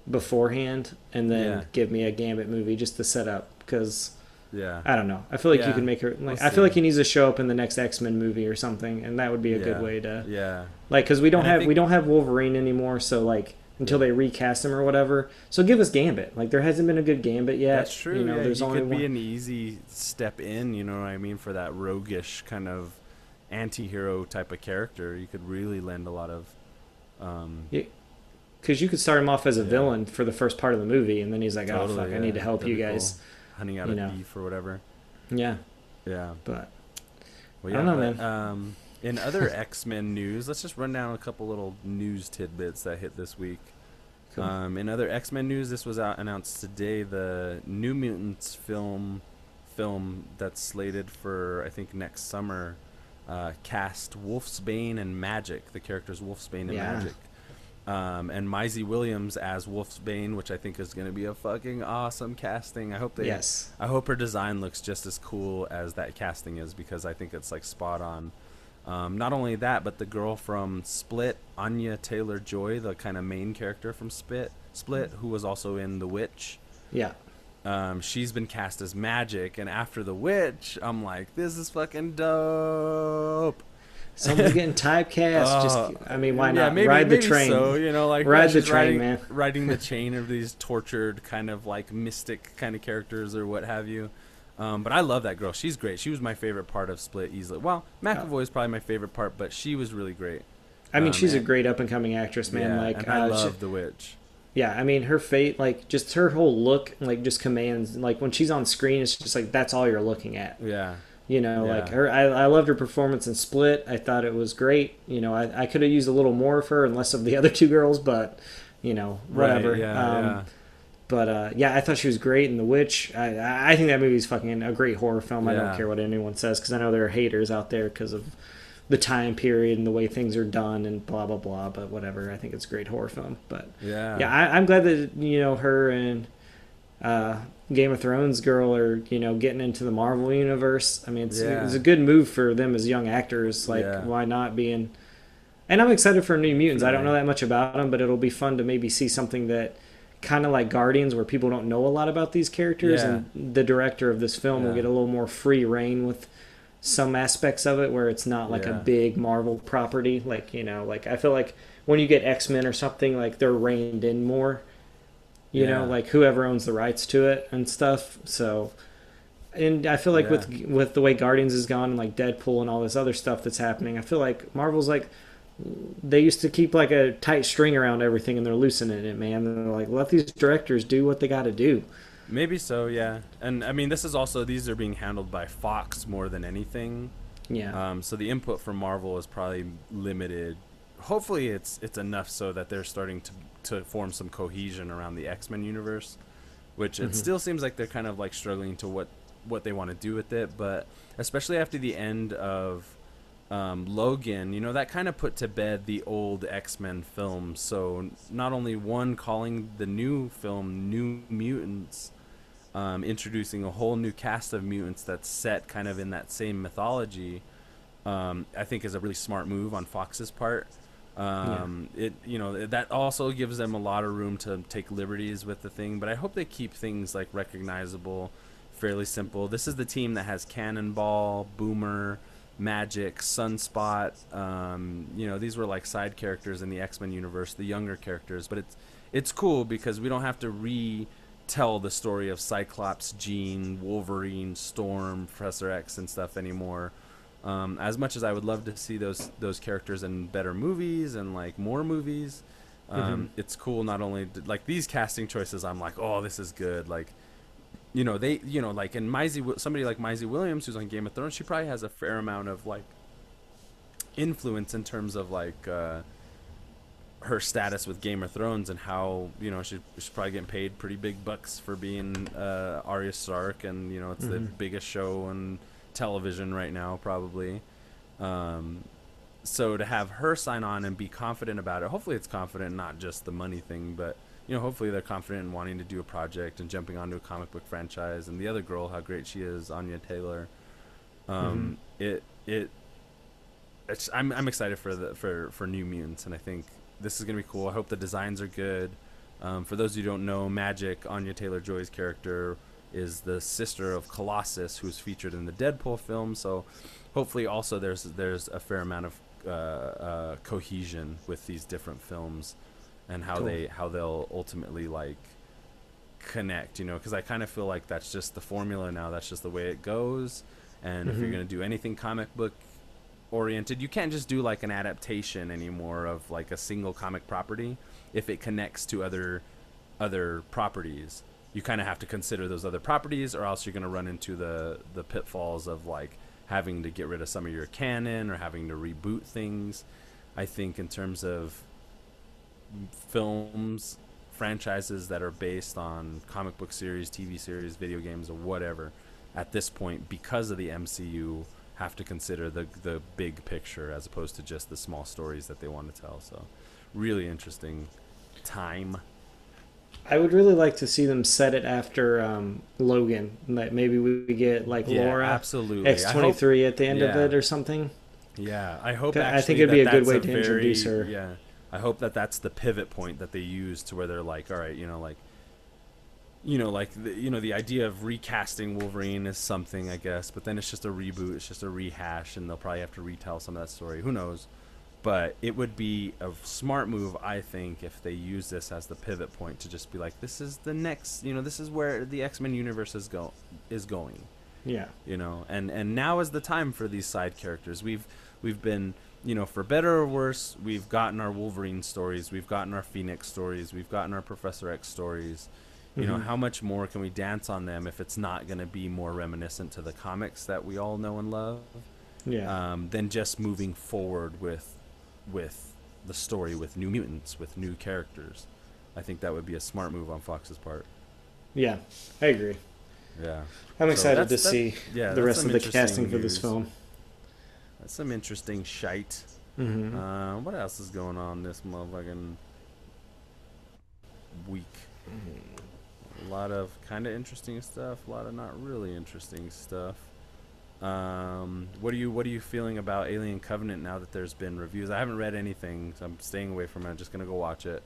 beforehand and then Yeah. give me a Gambit movie just to set up. Because, Yeah. I don't know. I feel like you can make her. Like, We'll I feel like he needs to show up in the next X Men movie or something, and that would be a Yeah. good way to. Yeah. Like, because we don't And have think- we don't have Wolverine anymore, so like until they recast him or whatever. So give us Gambit. Like there hasn't been a good Gambit yet. That's true. You know, yeah, there's he only could one. be an easy step in, you know what I mean, for that roguish kind of anti-hero type of character. You could really lend a lot of um Because you could start him off as a Yeah. villain for the first part of the movie, and then he's like, "Oh totally, fuck, I need to help That'd you guys." cool. hunting out you a know. beef or whatever. Yeah, Yeah. but Well, I don't know, but, Um, in other X-Men news, let's just run down a couple little news tidbits that hit this week. cool. Um, in other X-Men news, this was out, announced today. The New Mutants film, film that's slated for I think next summer, uh, cast Wolfsbane and Magik. The characters Wolfsbane and Yeah. Magik. Um, and Maisie Williams as Wolfsbane, which I think is going to be a fucking awesome casting. I hope they. yes, I hope her design looks just as cool as that casting is because I think it's like spot on. Um, not only that, but the girl from Split, Anya Taylor Joy, the kind of main character from Split, Split, who was also in The Witch. yeah, Um, she's been cast as Magik, and after The Witch, I'm like, this is fucking dope. someone's getting typecast. Oh, just, I mean, why yeah, not maybe, ride the maybe train? So you know, like Ride the train, riding, man. riding the chain of these tortured kind of like mystic kind of characters or what have you. Um, but I love that girl. She's great. She was my favorite part of Split easily. Well, McAvoy is probably my favorite part, but she was really great. I mean, Um, she's a great up and coming actress, man. yeah, like, and I uh, love she- the witch. Yeah, I mean, her fate, like, just her whole look, like, just commands. Like when she's on screen, it's just like that's all you're looking at. Yeah, You know, Yeah. like her. I, I loved her performance in Split. I thought it was great. You know, I, I could have used a little more of her and less of the other two girls, but you know, whatever. Right, yeah, um, yeah. But uh, yeah, I thought she was great in The Witch. I, I think that movie's fucking a great horror film. I Yeah. don't care what anyone says because I know there are haters out there because of the time period and the way things are done and blah blah blah. But whatever, I think it's a great horror film. But Yeah, yeah, I, I'm glad that you know her and uh, Game of Thrones girl are you know getting into the Marvel universe. I mean, it's, Yeah. it's a good move for them as young actors. Like, Yeah. why not being? And I'm excited for New Mutants. I don't know that much about them, but it'll be fun to maybe see something that kind of like Guardians, where people don't know a lot about these characters, Yeah. and the director of this film will get a little more free reign with some aspects of it, where it's not like a big Marvel property. Like you know, like I feel like when you get X Men or something, like they're reined in more. You know, like whoever owns the rights to it and stuff. So, and I feel like with with the way Guardians has gone and like Deadpool and all this other stuff that's happening, I feel like Marvel's like they used to keep like a tight string around everything and they're loosening it, man. They're like let these directors do what they got to do. Maybe so. Yeah, and I mean, this is also these are being handled by Fox more than anything. Yeah. Um, so the input from Marvel is probably limited. Hopefully, it's it's enough so that they're starting to to form some cohesion around the X Men universe. which it still seems like they're kind of like struggling to what what they want to do with it. But especially after the end of um, Logan, you know, that kind of put to bed the old X Men films. So not only one calling the new film New Mutants, um, introducing a whole new cast of mutants that's set kind of in that same mythology, um, I think is a really smart move on Fox's part. Um, It you know that also gives them a lot of room to take liberties with the thing, but I hope they keep things like recognizable, fairly simple. This is the team that has Cannonball, Boomer, Magik, Sunspot. Um, you know these were like side characters in the X Men universe, the younger characters, but it's it's cool because we don't have to retell the story of Cyclops, Jean, Wolverine, Storm, Professor X, and stuff anymore. Um, as much as I would love to see those those characters in better movies and like more movies, um, Mhm. it's cool. Not only to, like these casting choices, I'm like, oh, this is good. Like, you know, they, you know, like in Maisie, somebody like Maisie Williams, who's on Game of Thrones, she probably has a fair amount of like influence in terms of like uh, her status with Game of Thrones and how you know she, she's probably getting paid pretty big bucks for being uh, Arya Stark, and you know it's the Mhm. biggest show on television right now, probably. Um, so to have her sign on and be confident about it, hopefully it's confident, not just the money thing, but you know, hopefully they're confident in wanting to do a project and jumping onto a comic book franchise. And the other girl, how great she is, Anya Taylor. Um, It it it's, I'm I'm excited for the for for New Mutants, and I think this is gonna be cool. I hope the designs are good. Um, for those of you who don't know, Magik Anya Taylor Joy's character is the sister of Colossus, who's featured in the Deadpool film. So hopefully, also there's there's a fair amount of uh, uh, cohesion with these different films and how Cool. they how they'll ultimately like connect. You know, because I kind of feel like that's just the formula now. That's just the way it goes. And if you're Mhm. gonna do anything comic book oriented, you can't just do like an adaptation anymore of like a single comic property if it connects to other other properties. You kind of have to consider those other properties, or else you're going to run into the the pitfalls of like having to get rid of some of your canon or having to reboot things. I think in terms of films, franchises that are based on comic book series, TV series, video games, or whatever, at this point, because of the MCU, have to consider the the big picture as opposed to just the small stories that they want to tell. So, really interesting time. I would really like to see them set it after um, Logan. Like maybe we get like Yeah, Laura absolutely. X twenty three at the end of it or something. Yeah, I hope. I think it'd be a good way to introduce her. Yeah, I hope that that's the pivot point that they use to where they're like, all right, you know, like, you know, like the, you know, the idea of recasting Wolverine is something, I guess, but then it's just a reboot, it's just a rehash, and they'll probably have to retell some of that story. Who knows? But it would be a smart move, I think, if they use this as the pivot point to just be like, this is the next, you know, this is where the X Men universe is go is going Yeah. you know and and now is the time for these side characters we've we've been you know for better or worse we've gotten our wolverine stories we've gotten our phoenix stories we've gotten our professor x stories you know Mhm. how much more can we dance on them if it's not going to be more reminiscent to the comics that we all know and love Yeah. um, than just moving forward with with the story with new mutants with new characters i think that would be a smart move on fox's part yeah. I agree. yeah I'm So excited to that's- that's- see yeah, the rest of the casting for this film. that's some interesting shite hmm Uh, what else is going on this motherfucking week? A lot of kind of interesting stuff. A lot of not really interesting stuff. Um, what are you What are you feeling about Alien Covenant now that there's been reviews? I haven't read anything, so I'm staying away from it. I'm just gonna go watch it.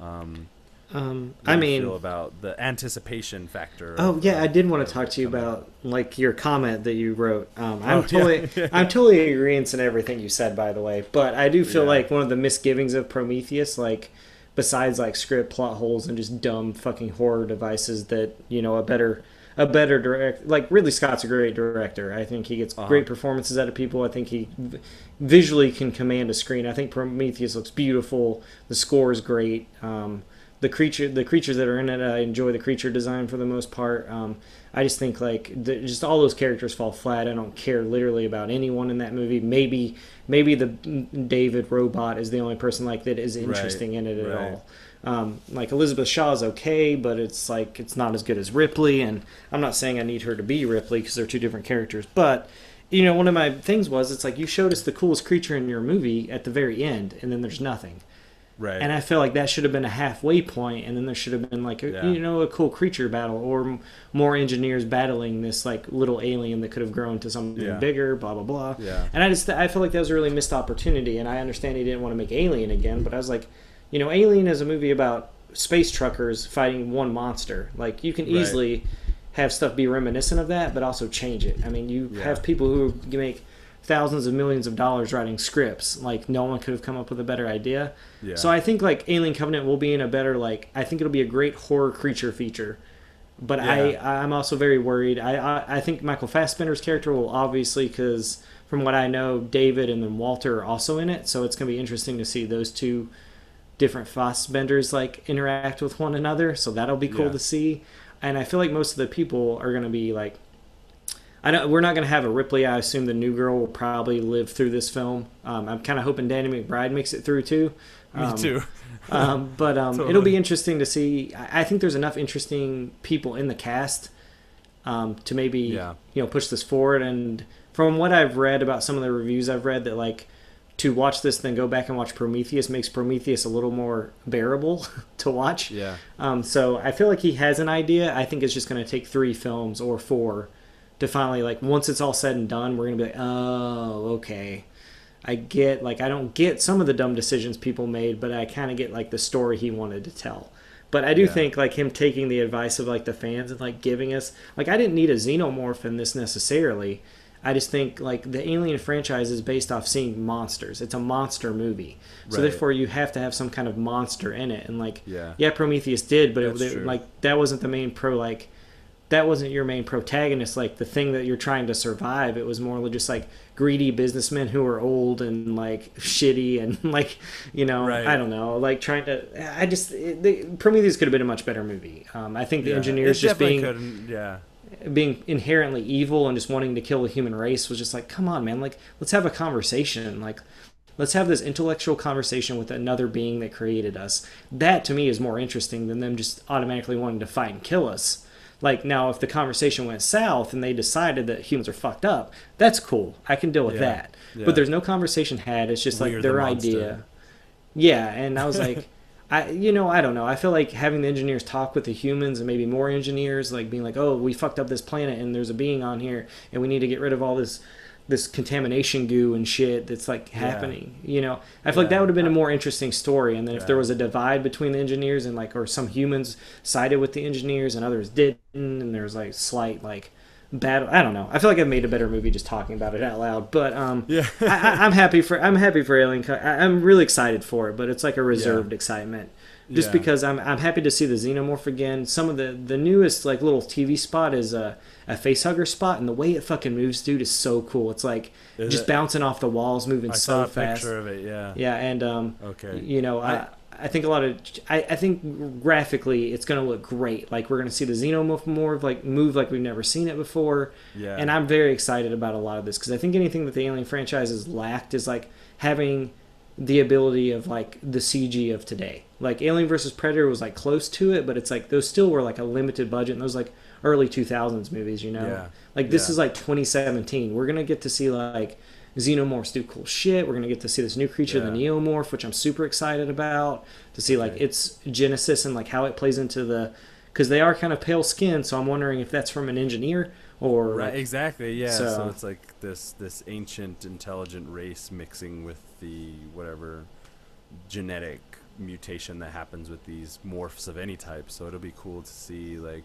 Um, Um, I mean, feel about the anticipation factor. Oh of, yeah, uh, I did want to talk to you coming out? about like your comment that you wrote. Um, I'm Oh, yeah. totally, I'm totally agreeing in everything you said, by the way. But I do feel Yeah. like one of the misgivings of Prometheus, like besides like script plot holes and just dumb fucking horror devices, that you know a better, a better direct, like Ridley Scott's a great director. I think he gets Uh-huh. great performances out of people. I think he v- visually can command a screen. I think Prometheus looks beautiful. The score is great. Um, the creature the creatures that are in it i enjoy the creature design for the most part um, i just think like the, just all those characters fall flat i don't care literally about anyone in that movie maybe maybe the david robot is the only person like that is Right, interesting in it at right. all Um, like Elizabeth Shaw is okay, but it's like it's not as good as Ripley. And I'm not saying I need her to be Ripley because they're two different characters. But you know, one of my things was it's like you showed us the coolest creature in your movie at the very end, and then there's nothing. Right. And I feel like that should have been a halfway point, and then there should have been like a, Yeah. you know a cool creature battle or m- more engineers battling this like little alien that could have grown to something Yeah. bigger. Blah blah blah. Yeah. And I just I feel like that was a really missed opportunity, and I understand he didn't want to make Alien again, but I was like, you know, Alien is a movie about space truckers fighting one monster. Like you can Right. easily have stuff be reminiscent of that, but also change it. I mean, you Yeah. have people who make thousands of millions of dollars writing scripts. Like no one could have come up with a better idea. Yeah. So I think like Alien Covenant will be in a better like I think it'll be a great horror creature feature. But Yeah. I I'm also very worried. I, I I think Michael Fassbender's character will obviously because from what I know, David and then Walter are also in it. So it's gonna be interesting to see those two different Fassbenders like interact with one another. So that'll be cool Yeah. to see. And I feel like most of the people are gonna be like I don't. We're not going to have a Ripley. I assume the new girl will probably live through this film. Um, I'm kind of hoping Danny McBride makes it through too. Me Um, too. um, but um, it'll be interesting to see. I I think there's enough interesting people in the cast um, to maybe Yeah. you know push this forward. And from what I've read about some of the reviews I've read, that like to watch this then go back and watch Prometheus makes Prometheus a little more bearable to watch. Yeah. Um, so I feel like he has an idea. I think it's just going to take three films or four to finally like once it's all said and done, we're going to be like, oh, okay. I get like I don't get some of the dumb decisions people made, but I kind of get like the story he wanted to tell. But I do Yeah. think like him taking the advice of like the fans and like giving us like I didn't need a xenomorph in this necessarily. I just think like the Alien franchise is based off seeing monsters. It's a monster movie, so Right. therefore you have to have some kind of monster in it. And like Yeah. yeah, Prometheus did, but it, That's it- like that wasn't the main pro like that wasn't your main protagonist like the thing that you're trying to survive it was more just like greedy businessmen who are old and like shitty and like you know Right. i don't know like trying to i just it, the, prometheus could have been a much better movie um, i think the Yeah. engineers just being yeah. being inherently evil and just wanting to kill the human race was just like come on man like let's have a conversation like let's have this intellectual conversation with another being that created us that to me is more interesting than them just automatically wanting to fight and kill us like now if the conversation went south and they decided that humans are fucked up that's cool i can deal with Yeah. that Yeah. but there's no conversation had it's just like We're the their monster. idea yeah and i was like I, you know, I don't know. I feel like having the engineers talk with the humans and maybe more engineers, like being like, "Oh, we fucked up this planet and there's a being on here, and we need to get rid of all this, this contamination goo and shit that's like happening." You know, I feel like that would have been a more interesting story. And then if there was a divide between the engineers and like, or some humans sided with the engineers and others didn't, and there's like slight like battle. I don't know. I feel like I made a better movie just talking about it out loud. But um, Yeah. I, I, I'm happy for I'm happy for Alien. Co- I, I'm really excited for it, but it's like a reserved excitement, just Yeah. because I'm I'm happy to see the xenomorph again. Some of the the newest like little TV spot is a a facehugger spot, and the way it fucking moves, dude, is so cool. It's like Is just it? bouncing off the walls, moving I so saw a fast. picture of it. Yeah. Yeah, and um, Okay. you know, I, I- I think a lot of I, I think graphically it's going to look great. Like we're going to see the xenomorph more like move like we've never seen it before. Yeah. And I'm very excited about a lot of this because I think anything that the Alien franchise has lacked is like having the ability of like the CG of today. Like Alien versus Predator was like close to it, but it's like those still were like a limited budget and those like early 2000s movies, you know. Yeah. Like this Yeah. is like 2017. We're gonna get to see like xenomorphs do cool shit. We're gonna get to see this new creature, the Yeah. neomorph, which I'm super excited about. To see like Right. its genesis and like how it plays into the, because they are kind of pale skinned. So I'm wondering if that's from an engineer or Right, like, exactly. Yeah. So, So- it's like this this ancient intelligent race mixing with the whatever genetic mutation that happens with these morphs of any type. So it'll be cool to see like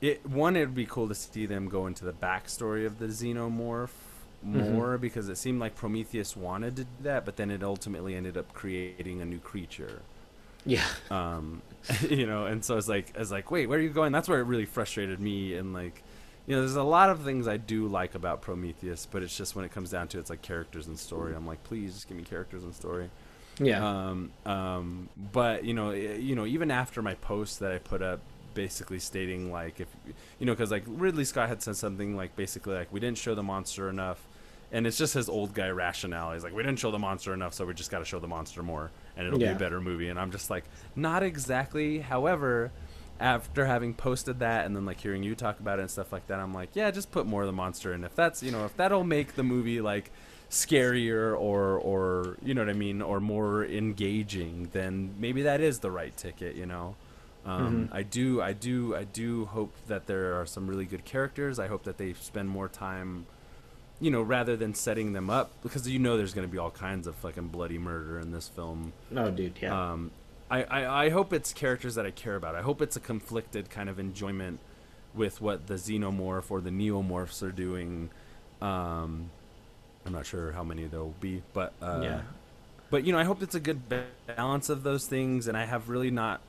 it. One, it'd be cool to see them go into the backstory of the xenomorph Mhm. more because it seemed like Prometheus wanted to do that, but then it ultimately ended up creating a new creature. Yeah, um you know and so it's like it's like wait where are you going? That's where it really frustrated me and like you know there's a lot of things i do like about prometheus but it's just when it comes down to it, it's like characters and story. I'm like please just give me characters and story. Yeah, um um but you know i- you know even after my post that i put up basically stating like if you know because like ridley scott had said something like basically like we didn't show the monster enough and it's just his old guy rationale he's like we didn't show the monster enough so we just got to show the monster more and it'll be a better movie. And I'm just like, not exactly. However, after having posted that and then like hearing you talk about it and stuff like that, I'm like, yeah, just put more of the monster. And if that's you know if that'll make the movie like scarier or or you know what I mean or more engaging, then maybe that is the right ticket. You know. Um, I do, I do, I do hope that there are some really good characters. I hope that they spend more time, you know, rather than setting them up because you know there's going to be all kinds of fucking bloody murder in this film. No, dude. Yeah. Um, I, I, I hope it's characters that I care about. I hope it's a conflicted kind of enjoyment with what the xenomorph or the neomorphs are doing. Um, I'm not sure how many there will be, but uh, yeah. but you know, I hope it's a good balance of those things. And I have really not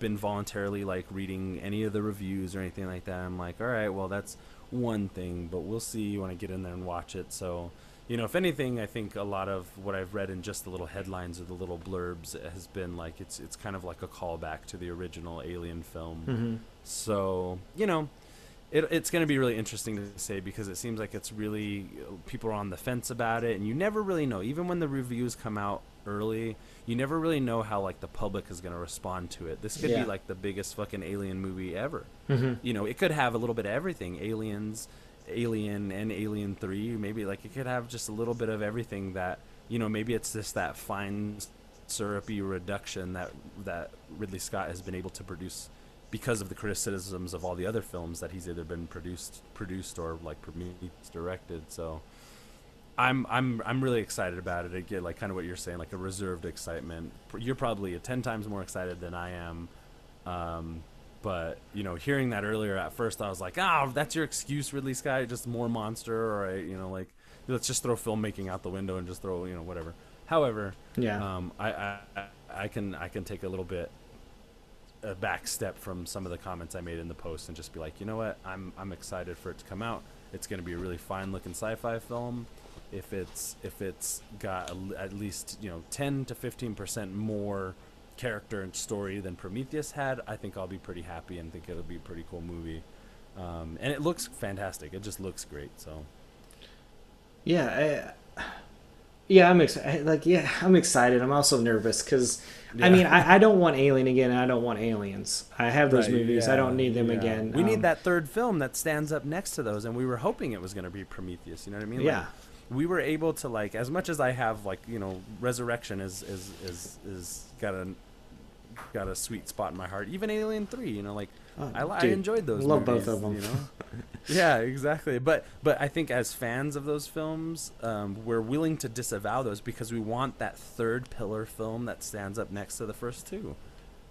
been voluntarily like reading any of the reviews or anything like that. I'm like, all right, well, that's one thing, but we'll see when I get in there and watch it. So, you know, if anything, I think a lot of what I've read in just the little headlines or the little blurbs has been like it's it's kind of like a callback to the original Alien film. hmm So, you know, it, it's going to be really interesting to say because it seems like it's really people are on the fence about it, and you never really know. Even when the reviews come out early, you never really know how like the public is going to respond to it. This could Yeah. be like the biggest fucking alien movie ever. hmm You know, it could have a little bit of everything: aliens, Alien, and Alien Three. Maybe like it could have just a little bit of everything that you know. Maybe it's just that fine, syrupy reduction that that Ridley Scott has been able to produce because of the criticisms of all the other films that he's either been produced produced or like Prometheus directed. So I'm I'm I'm really excited about it. Again, like kind of what you're saying, like a reserved excitement. You're probably ten times more excited than I am. Um, but you know, hearing that earlier at first, I was like, "Ah, that's your excuse, Ridley Scott. Just more monster, or I, you know, like let's just throw filmmaking out the window and just throw, you know, whatever." However, Yeah. um, I, I I- I can I can take a little bit a back step from some of the comments I made in the post and just be like, you know what, I'm I'm excited for it to come out. It's going to be a really fine looking sci-fi film. If it's if it's got at least you know 10 to 15 percent more character and story than Prometheus had, I think I'll be pretty happy and think it'll be a pretty cool movie. Um, and it looks fantastic. It just looks great. So Yeah, I, yeah, I'm excited. Like, yeah, I'm excited. I'm also nervous because, I mean, I, I don't want Alien again. and I don't want Aliens. I have those Right, movies. I don't need them yeah. again. We Um, need that third film that stands up next to those, and we were hoping it was going to be Prometheus. You know what I mean? Like, Yeah, we were able to like as much as I have like you know Resurrection is is is is got a got a sweet spot in my heart. Even Alien Three, you know, like Oh, I, I enjoyed those. love both movies, of 'em. You know. yeah, exactly. But but I think as fans of those films, um, we're willing to disavow those because we want that third pillar film that stands up next to the first two.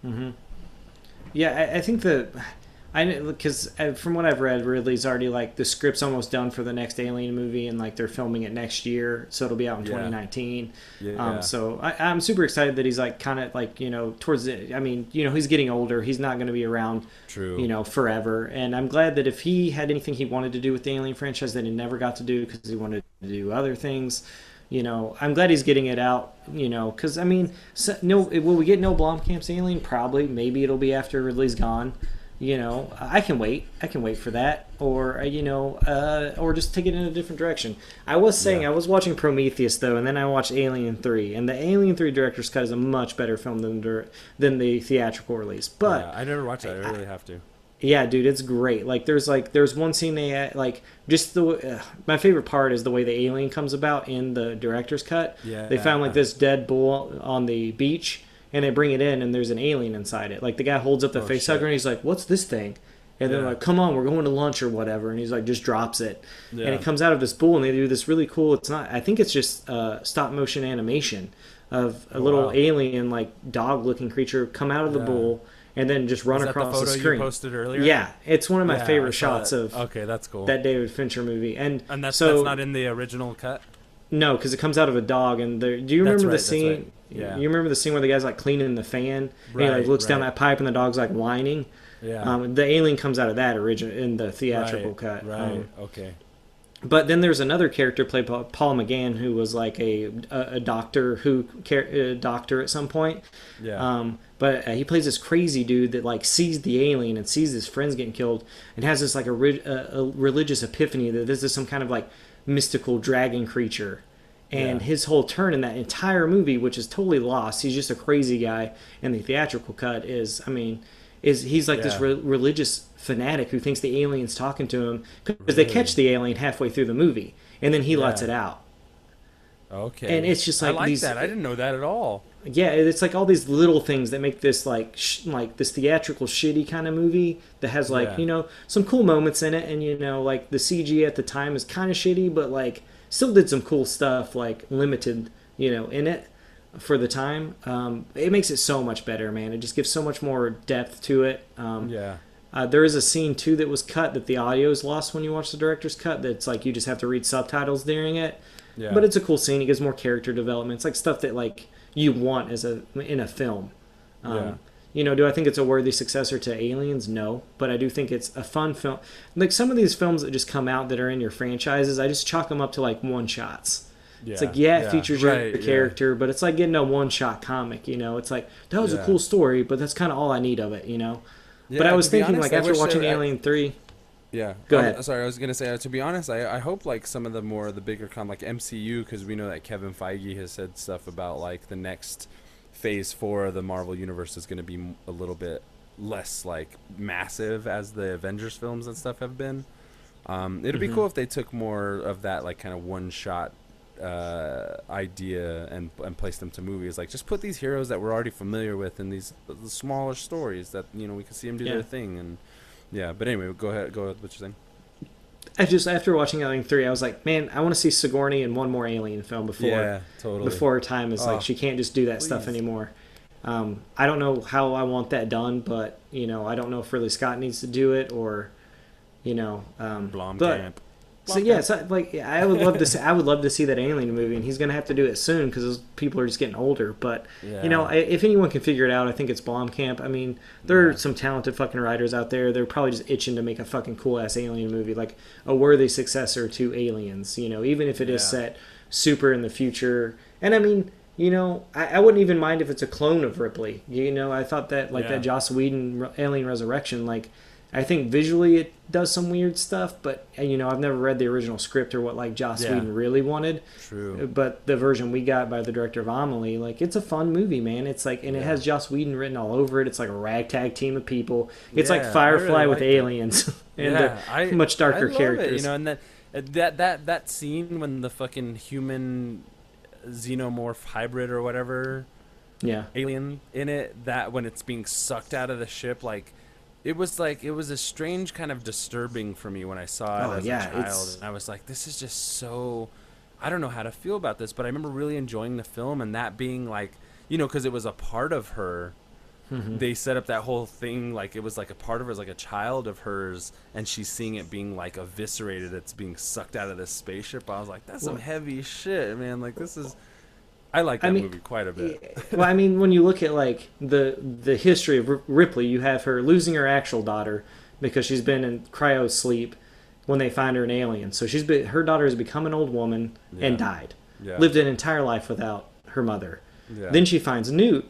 hmm Yeah, I, I think the I because from what I've read, Ridley's already like the script's almost done for the next Alien movie, and like they're filming it next year, so it'll be out in Yeah. 2019. Yeah. Um, so I, I'm super excited that he's like kind of like you know towards the. I mean, you know, he's getting older. He's not going to be around, True. you know, forever. And I'm glad that if he had anything he wanted to do with the Alien franchise that he never got to do because he wanted to do other things. You know, I'm glad he's getting it out. You know, because I mean, so, no, will we get no Blomkamp's Alien? Probably. Maybe it'll be after Ridley's gone. You know, I can wait. I can wait for that, or uh, you know, uh, or just take it in a different direction. I was saying Yeah. I was watching Prometheus though, and then I watched Alien Three, and the Alien Three director's cut is a much better film than the, than the theatrical release. But yeah, I never watched that. I I- really have to. yeah, dude, it's great. Like, there's like there's one scene they uh, like just the uh, my favorite part is the way the alien comes about in the director's cut. Yeah. They found like this dead bull on the beach, and they bring it in, and there's an alien inside it. Like the guy holds up the Oh, face shit. hugger, and he's like, "What's this thing?" And they're like, "Come on, we're going to lunch or whatever," and he's like, just drops it, Yeah. and it comes out of this bull, and they do this really cool. It's not. I think it's just uh, stop motion animation of a Oh, little wow. alien like dog looking creature come out of the Yeah. bull. And then just run across the the, screen. you posted earlier? Yeah, it's one of my Yeah, favorite shots that. of Okay, that's cool. that David Fincher movie. And, and that's so that's not in the original cut. No, because it comes out of a dog. And do you remember right, the scene? right. Yeah. You remember the scene where the guy's like cleaning the fan, and he like Right, looks down that pipe, and the dog's like whining. Yeah. Um, the alien comes out of that original in the theatrical right, cut. Right. Um, okay. but then there's another character played by Paul McGann who was like a a, a doctor who a doctor at some point. Yeah. Um, but uh, he plays this crazy dude that like sees the alien and sees his friends getting killed and has this like a, a, a religious epiphany that this is some kind of like mystical dragon creature. And Yeah. his whole turn in that entire movie, which is totally lost, he's just a crazy guy. And the theatrical cut is, I mean, is he's like this re- religious fanatic who thinks the alien's talking to him because they catch the alien halfway through the movie, and then he lets it out. Okay. And it's just like I like these- that. I didn't know that at all. Yeah, it's like all these little things that make this like sh- like this theatrical shitty kind of movie that has like Yeah. you know some cool moments in it, and you know like the CG at the time is kind of shitty, but like still did some cool stuff like limited you know in it for the time. Um, it makes it so much better, man. It just gives so much more depth to it. Um, Yeah. uh, there is a scene too that was cut that the audio is lost when you watch the director's cut. That's like you just have to read subtitles during it. Yeah. But it's a cool scene. It gives more character development. It's like stuff that like you want as a in a film. Um, Yeah. You know, do I think it's a worthy successor to Aliens? No, but I do think it's a fun film. Like some of these films that just come out that are in your franchises, I just chalk them up to like one shots. It's like yeah, it features your, Right, your yeah. character, but it's like getting a one shot comic. You know, it's like that was a cool story, but that's kind of all I need of it. You know. but I was thinking, honest, like I after watching Alien Three, Yeah. Go ahead. Sorry, I was gonna say. Uh, to be honest, I I hope like some of the more the bigger con like MCU because we know that Kevin Feige has said stuff about like the next phase four of the Marvel universe is gonna be a little bit less like massive as the Avengers films and stuff have been. Um, it'd be Mhm. cool if they took more of that like kind of one shot uh, idea and and placed them to movies. Like just put these heroes that we're already familiar with in these the smaller stories that you know we can see them do Yeah. their thing and yeah. But anyway, go ahead. Go ahead. What you're saying? I just after watching Alien Three, I was like, man, I want to see Sigourney in one more Alien film before yeah, totally. before her time is Oh, like she can't just do that stuff anymore. Um, I don't know how I want that done, but you know, I don't know if Ridley Scott needs to do it or, you know, um, but Blomkamp. so yeah, so like yeah, I would love to see, I would love to see that Alien movie, and he's gonna have to do it soon because people are just getting older. But Yeah. you know, I, if anyone can figure it out, I think it's Blomkamp. I mean, there are some talented fucking writers out there. They're probably just itching to make a fucking cool ass Alien movie, like a worthy successor to Aliens. You know, even if it is Yeah. set super in the future. And I mean, you know, I, I wouldn't even mind if it's a clone of Ripley. You know, I thought that like Yeah. that Joss Whedon Alien Resurrection, like. I think visually it does some weird stuff, but uh, you know I've never read the original script or what like Joss Yeah. Whedon really wanted. True. But the version we got by the director of Amelie, like it's a fun movie, man. It's like and it has Joss Whedon written all over it. It's like a ragtag team of people. It's Yeah, like Firefly really with aliens and yeah, uh, I, much darker I characters. It, you know, and that uh, that that that scene when the fucking human xenomorph hybrid or whatever yeah, alien in it that when it's being sucked out of the ship like it was like it was a strange kind of disturbing for me when I saw it Oh, as yeah, a child it's- and I was like this is just so I don't know how to feel about this but I remember really enjoying the film and that being like you know because it was a part of her Mhm. they set up that whole thing like it was like a part of her like a child of hers and she's seeing it being like eviscerated it's being sucked out of this spaceship i was like that's some heavy shit man like this is i like that I mean, movie quite a bit well, I mean, when you look at like the the history of R- Ripley, you have her losing her actual daughter because she's been in cryo sleep when they find her an alien. So she's been her daughter has become an old woman and died. yeah Lived an entire life without her mother. yeah. Then she finds Newt,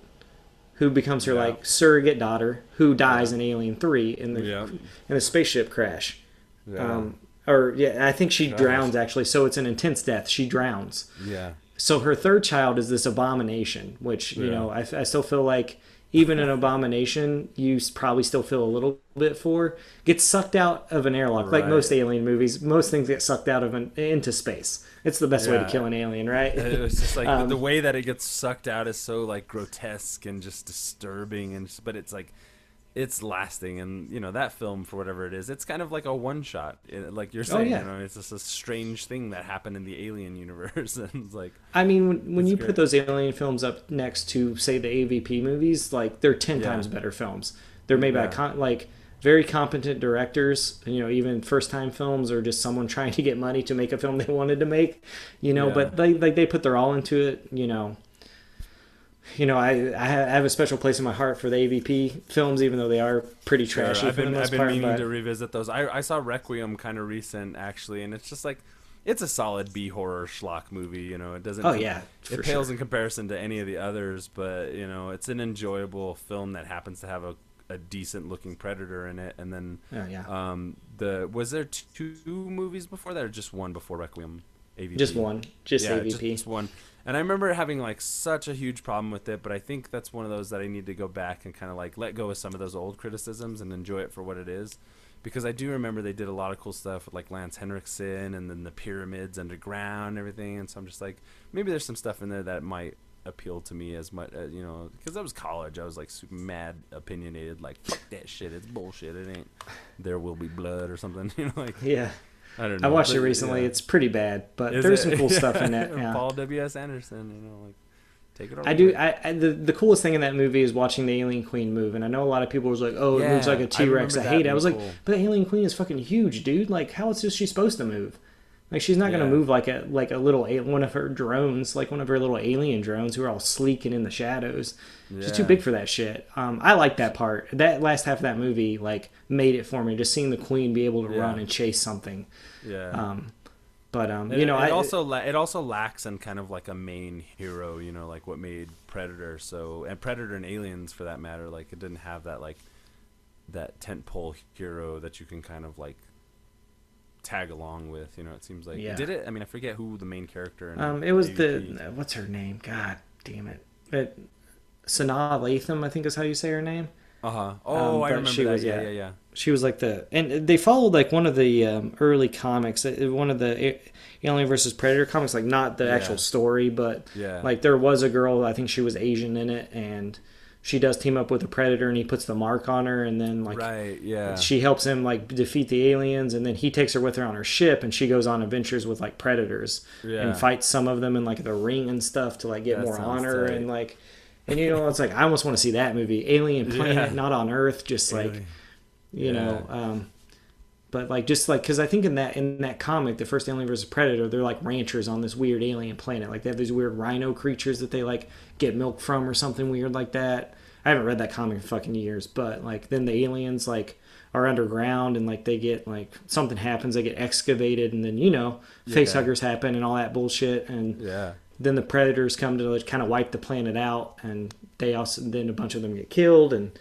who becomes her Yeah. like surrogate daughter, who dies in Alien Three in the Yeah. in a spaceship crash. yeah. Um, or yeah, I think she drowns actually. So it's an intense death. She drowns. yeah So her third child is this abomination, which you Yeah. know I, I still feel like even an abomination you probably still feel a little bit for gets sucked out of an airlock like most alien movies. Most things get sucked out of an into space. It's the best way to kill an alien, right? it was just like Um, the way that it gets sucked out is so like grotesque and just disturbing and just, but it's like it's lasting and you know that film for whatever it is it's kind of like a one shot eh, like you're oh, saying Oh, yeah. you know it's just a strange thing that happened in the alien universe and it's like I mean, when, when you great. put those alien films up next to, say, the AVP movies, like they're ten Yeah. times better films. They're made by con- like very competent directors. You know, even first-time films or just someone trying to get money to make a film they wanted to make. You know, Yeah. but they like they put their all into it. You know. You know, I I have a special place in my heart for the AVP films, even though they are pretty Sure, trashy I've been I've been part. meaning but- to revisit those. I I saw Requiem kind of recent actually, and it's just like it's a solid B horror schlock movie. You know, it doesn't. oh yeah, It pales sure. in comparison to any of the others, but you know, it's an enjoyable film that happens to have a, a decent looking predator in it. And then, Oh yeah. um, the was there two movies before that, or just one before Requiem? AVP. Just one, just yeah, AVP. Just one. And I remember having like such a huge problem with it, but I think that's one of those that I need to go back and kind of like let go of some of those old criticisms and enjoy it for what it is. Because I do remember they did a lot of cool stuff with like Lance Henriksen and then the pyramids underground and everything. And so I'm just like, maybe there's some stuff in there that might appeal to me as much, uh, you know, because I was college. I was like super mad, opinionated, like fuck that shit. It's bullshit. It ain't. There will be blood or something. You know, like Yeah, I don't I watched but, it recently. yeah. It's pretty bad, but Is there's it? some cool stuff in it. Yeah. Paul W S Anderson. You know, like take it. Or I do. I, I the the coolest thing in that movie is watching the Alien Queen move, and I know a lot of people was like, "Oh, it moves like a T Rex." I, that hate it. I was like, "But the Alien Queen is fucking huge, dude. Like, how is she supposed to move? Like, she's not gonna move like a like a little one of her drones, like one of her little alien drones who are all sleek and in the shadows. She's too big for that shit. Um, I like that part. That last half of that movie like made it for me. Just seeing the Queen be able to Yeah. run and chase something. Yeah. Um, but um, And you know, it, I also la- it also lacks in kind of like a main hero, you know, like what made Predator so and Predator and Aliens for that matter, like it didn't have that like that tentpole hero that you can kind of like tag along with, you know. It seems like Yeah. did it. I mean, I forget who the main character. Um, it was AVP. the what's her name? God damn it! It, Sanaa Lathan, I think is how you say her name. uh huh. um, Oh, I remember she that. was- yeah, yeah. yeah, yeah. She was like the and they followed like one of the um, early comics, uh, one of the Alien versus Predator comics, like not the Yeah. actual story, but Yeah. like there was a girl, I think she was Asian in it, and she does team up with a predator, and he puts the mark on her, and then like right. Yeah. she helps him like defeat the aliens and then he takes her with her on her ship and she goes on adventures with like predators Yeah. and fights some of them in like the ring and stuff to like get That more honor tight. and like and you know it's like i almost want to see that movie alien planet Yeah. not on earth just like Alien. you know um but like just like because i think in that in that comic the first alien versus predator they're like ranchers on this weird alien planet like they have these weird rhino creatures that they like get milk from or something weird like that i haven't read that comic in fucking years but like then the aliens like are underground and like they get like something happens they get excavated and then you know Yeah. huggers happen and all that bullshit and Yeah. then the predators come to like, kind of wipe the planet out and they also then a bunch of them get killed and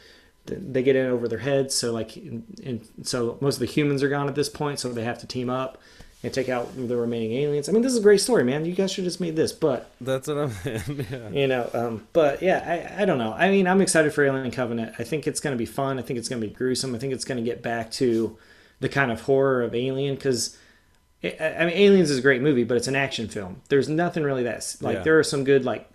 they get in over their heads so like and, and so most of the humans are gone at this point so they have to team up and take out the remaining aliens i mean this is a great story man you guys should just made this but That's what I'm yeah. you know um, but yeah I, I don't know i mean i'm excited for alien covenant i think it's going to be fun i think it's going to be gruesome i think it's going to get back to the kind of horror of alien because I I mean, Aliens is a great movie, but it's an action film. There's nothing really that's like. Yeah. There are some good like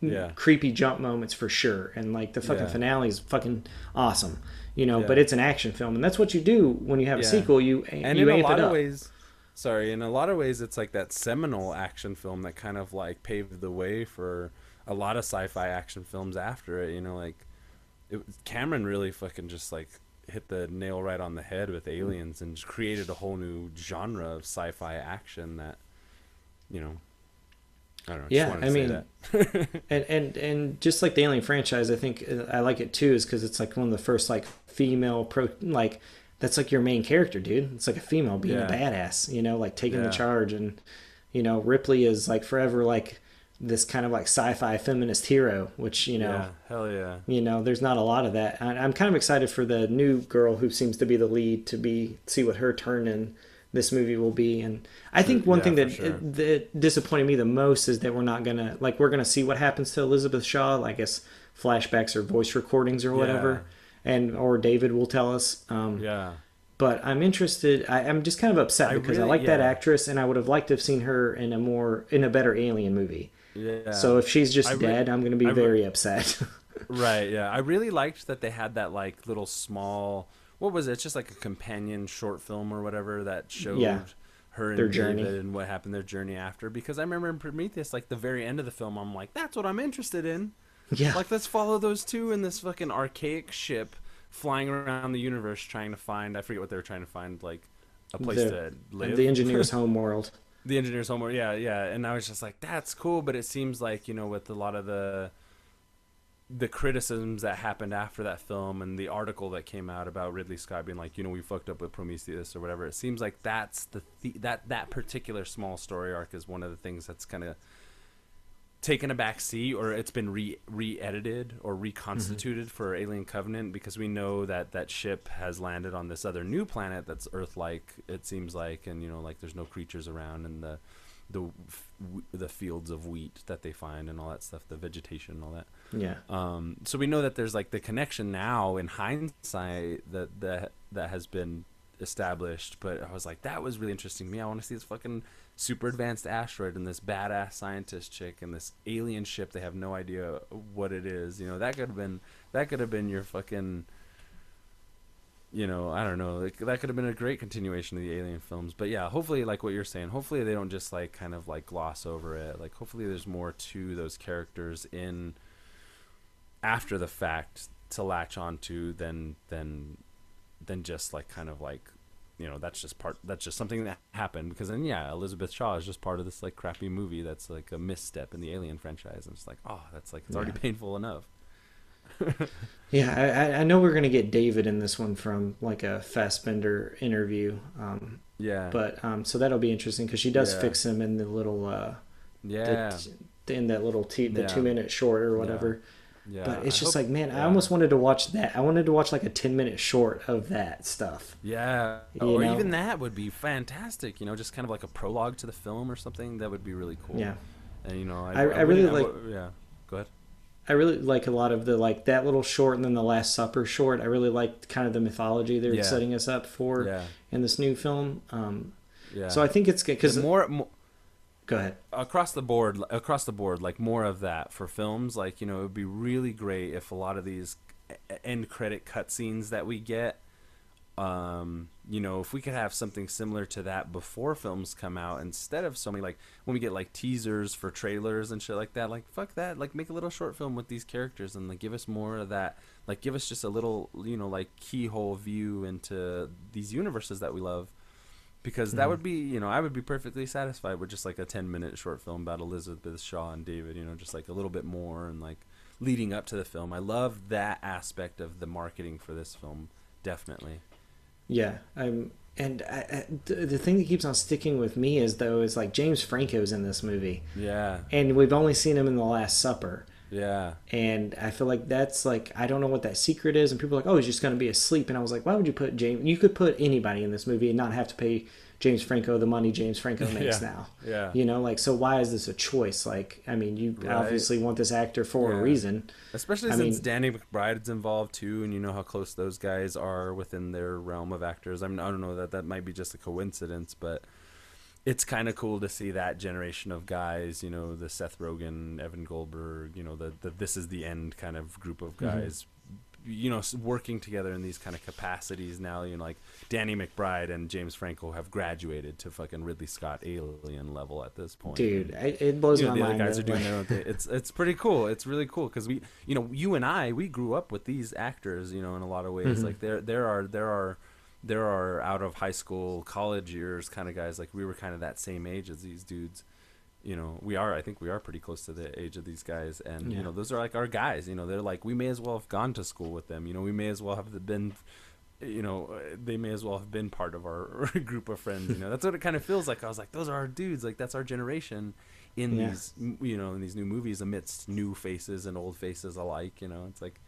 Yeah. creepy jump moments for sure, and like the fucking Yeah. finale is fucking awesome, you know. Yeah. But it's an action film, and that's what you do when you have a sequel. You and you in a lot of ways sorry in a lot of ways it's like that seminal action film that kind of like paved the way for a lot of sci-fi action films after it you know like it, cameron really fucking just like hit the nail right on the head with aliens and just created a whole new genre of sci-fi action that you know i don't know Yeah, just wanted to I say mean, that. and and and just like the Alien franchise, I think uh, I like it too, is because it's like one of the first like female pro like that's like your main character, dude. It's like a female being a badass, you know, like taking the charge, and you know Ripley is like forever like this kind of like sci-fi feminist hero, which you know. yeah hell yeah You know, there's not a lot of that. I- I'm kind of excited for the new girl who seems to be the lead to be see what her turn in this movie will be. And I think one Yeah, thing that sure. that disappointed me the most is that we're not gonna like we're gonna see what happens to Elizabeth Shaw. I guess flashbacks or voice recordings or whatever, and or David will tell us. Um, yeah But I'm interested. I, I'm just kind of upset because I really- like that actress, and I would have liked to have seen her in a more in a better Alien movie. yeah So if she's just I re- dead, I'm going to be I re- very upset. Right, yeah. I really liked that they had that like little small what was it? It's just like a companion short film or whatever that showed Yeah. her and Their David journey. and what happened their journey after because I remember in Prometheus like the very end of the film I'm like that's what I'm interested in. yeah. Like let's follow those two in this fucking archaic ship flying around the universe trying to find I forget what they were trying to find like a place The- to live. the engineer's home world. the engineer's homework yeah yeah and i was just like that's cool but it seems like you know with a lot of the the criticisms that happened after that film and the article that came out about ridley scott being like you know we fucked up with prometheus or whatever it seems like that's the, the that that particular small story arc is one of the things that's kind of taken a back seat or it's been re re-edited or reconstituted mm-hmm. for alien covenant because we know that that ship has landed on this other new planet that's earth like it seems like and you know like there's no creatures around and the the the fields of wheat that they find and all that stuff, the vegetation and all that. Yeah. Um, so we know that there's like the connection now in hindsight that that that has been established. But I was like, that was really interesting to me. I want to see this fucking super advanced asteroid and this badass scientist chick and this alien ship. They have no idea what it is. You know, that could have been that could have been your fucking. You know, I don't know. Like, that could have been a great continuation of the Alien films. But yeah, hopefully, like what you're saying, hopefully they don't just like kind of like gloss over it. Like, hopefully there's more to those characters in after the fact to latch onto than than than just like kind of like you know that's just part that's just something that happened. Because then yeah elizabeth shaw is just part of this like crappy movie that's like a misstep in the alien franchise. And it's like oh that's like it's already painful enough. Yeah, I, I- know we're gonna get David in this one from like a Fassbender interview, um, yeah. but um, so that'll be interesting because she does Yeah. fix him in the little uh, yeah. the, in that little t- the Yeah. two minute short or whatever. Yeah but it's I just hope- like, man, I almost wanted to watch that. I wanted to watch like a ten minute short of that stuff. yeah You or know? even that would be fantastic you know just kind of like a prologue to the film or something that would be really cool Yeah, and you know i, I- I really like- yeah go ahead I really like a lot of the like that little short and then the Last Supper short. I really liked kind of the mythology they're Yeah. setting us up for yeah in this new film. Um, yeah So I think it's good because more, more go ahead. across the board across the board like more of that for films. Like you know it would be really great if a lot of these end credit cutscenes that we get um you know if we could have something similar to that before films come out instead of so many like when we get like teasers for trailers and shit like that like fuck that. Like make a little short film with these characters and like give us more of that. Like give us just a little you know like keyhole view into these universes that we love because that Mhm. would be you know i would be perfectly satisfied with just like a 10 minute short film about elizabeth shaw and david you know just like a little bit more and like leading up to the film. I love that aspect of the marketing for this film definitely. Yeah, I'm, and I, I, the, the thing that keeps on sticking with me is though is like James Franco's in this movie, yeah. And we've only seen him in The Last Supper, yeah and I feel like that's like I don't know what that secret is, and people are like, oh, he's just gonna be asleep, and I was like, why would you put James? You could put anybody in this movie and not have to pay James Franco the money James Franco makes Yeah. now. yeah You know, like so why is this a choice? Like, I mean, you Right. obviously want this actor for Yeah. a reason. especially I since mean- danny mcbride's involved too and you know how close those guys are within their realm of actors i mean i don't know that that might be just a coincidence but it's kind of cool to see that generation of guys, you know, the Seth Rogen, Evan Goldberg, you know, the, the this is the end kind of group of Mhm. guys, you know, working together in these kind of capacities now. You know, like Danny McBride and James Franco have graduated to fucking Ridley Scott alien level at this point. Dude, I, it blows you know, my the mind. guys that, are doing their own thing. It's it's pretty cool. It's really cool because we, you know, you and I, we grew up with these actors. You know, in a lot of ways, Mhm. like there there are there are there are out of high school, college years kind of guys. Like we were kind of that same age as these dudes. You know, we are. I think we are pretty close to the age of these guys, and Yeah. you know, those are like our guys. You know, they're like we may as well have gone to school with them. You know, we may as well have been you know, they may as well have been part of our group of friends. You know, that's what it kind of feels like. I was like, those are our dudes. Like that's our generation in Yeah. these, you know, in these new movies amidst new faces and old faces alike. You know, it's like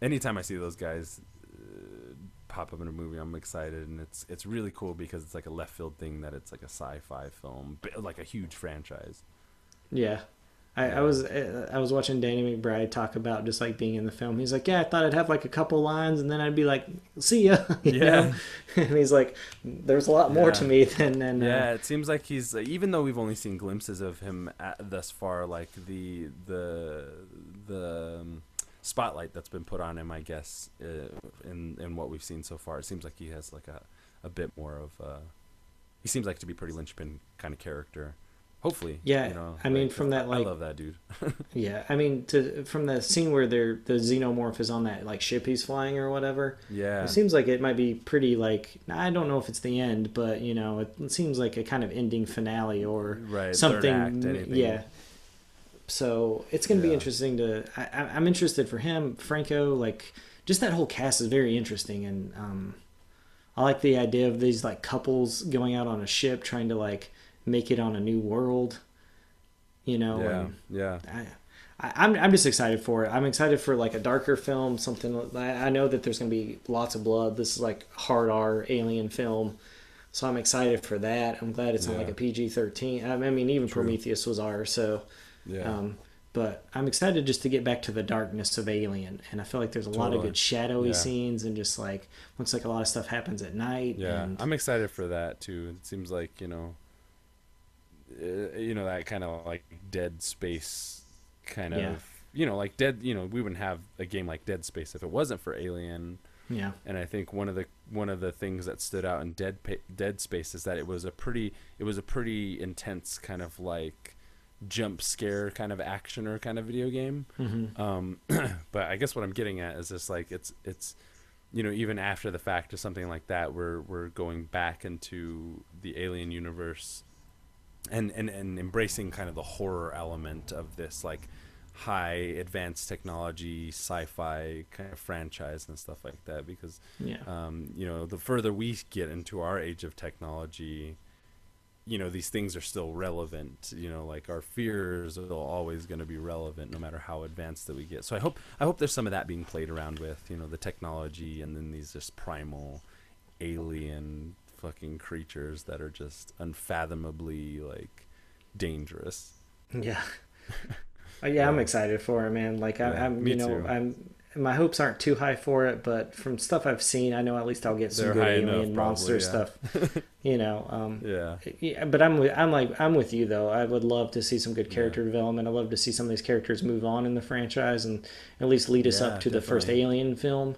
anytime I see those guys uh, pop up in a movie, I'm excited, and it's it's really cool because it's like a left field thing that it's like a sci-fi film, like a huge franchise. Yeah. I, I was uh, I was watching Danny McBride talk about just like being in the film. He's like, yeah, I thought I'd have like a couple lines, and then I'd be like, see ya. you Yeah. know? and he's like, there's a lot more to me than than uh, Yeah, it seems like he's uh, even though we've only seen glimpses of him at, thus far, like the the spotlight that's been put on him, I guess, uh, in in what we've seen so far, it seems like he has like a a bit more of uh he seems like to be pretty linchpin kind of character. Hopefully, Yeah, you know, I mean, like, from that, like, I love that dude. Yeah, I mean, to from the scene where they're the xenomorph is on that like ship he's flying or whatever. Yeah, It seems like it might be pretty like I don't know if it's the end, but you know, it seems like a kind of ending finale or right. something. act, yeah. So it's going to be interesting to. I, I'm interested for him, Franco. Like, just that whole cast is very interesting, and um, I like the idea of these like couples going out on a ship trying to like make it on a new world. You know, yeah, and yeah. I, I'm I'm just excited for it. I'm excited for like a darker film, something. I, know that there's going to be lots of blood. This is like hard R alien film. So I'm excited for that. I'm glad it's yeah. on like a PG 13. I mean, even True. Prometheus was R, so. Yeah. Um, but I'm excited just to get back to the darkness of Alien, and I feel like there's a totally. lot of good shadowy yeah. scenes, and just like looks like a lot of stuff happens at night. Yeah, and... I'm excited for that too. It seems like you know, uh, you know that kind of like Dead Space kind of, you know, like Dead. You know, we wouldn't have a game like Dead Space if it wasn't for Alien. Yeah. And I think one of the one of the things that stood out in Dead Dead Space is that it was a pretty it was a pretty intense kind of like jump scare kind of action or kind of video game. Mm-hmm. Um, but I guess what I'm getting at is just like it's it's you know even after the fact of something like that, we're we're going back into the alien universe and and and embracing kind of the horror element of this like high advanced technology sci-fi kind of franchise and stuff like that because yeah. um, you know the further we get into our age of technology you know these things are still relevant you know like our fears are always going to be relevant no matter how advanced that we get. So i hope i hope there's some of that being played around with you know the technology and then these just primal alien fucking creatures that are just unfathomably like dangerous. Yeah. Uh, yeah, yeah, i'm excited for it man. Like I, yeah, i'm you know too. i'm my hopes aren't too high for it, but from stuff I've seen, I know at least I'll get some They're good alien enough, monster probably, yeah. stuff. you know, um, yeah. yeah. But I'm I'm like I'm with you though. I would love to see some good character yeah. development. I love to see some of these characters move on in the franchise and at least lead us up to definitely. the first Alien film.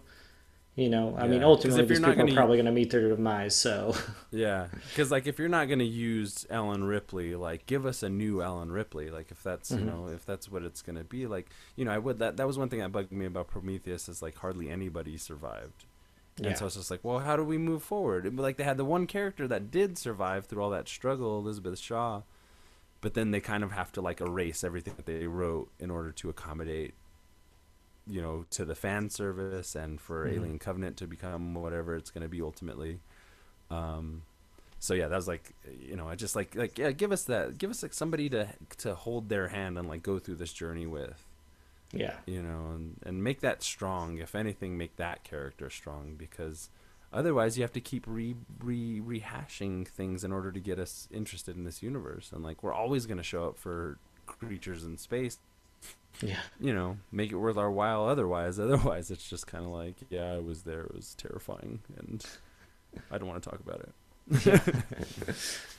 You know, I yeah. mean, ultimately, these people are probably going to meet their demise. So yeah, because like if you're not going to use Ellen Ripley, like give us a new Ellen Ripley. Like if that's mm-hmm. you know if that's what it's going to be, like you know, I would that that was one thing that bugged me about Prometheus is like hardly anybody survived. Yeah. And so it's just like, well, how do we move forward? And, like they had the one character that did survive through all that struggle, Elizabeth Shaw, but then they kind of have to like erase everything that they wrote in order to accommodate you know to the fan service and for mm-hmm. Alien Covenant to become whatever it's going to be ultimately. Um, so yeah, that was like you know I just like like yeah give us that give us like somebody to to hold their hand and like go through this journey with. Yeah. You know, and and make that strong. If anything, make that character strong because otherwise you have to keep re, re rehashing things in order to get us interested in this universe and like we're always going to show up for creatures in space yeah. you know make it worth our while otherwise. Otherwise it's just kind of like yeah i was there. It was terrifying and i don't want to talk about it.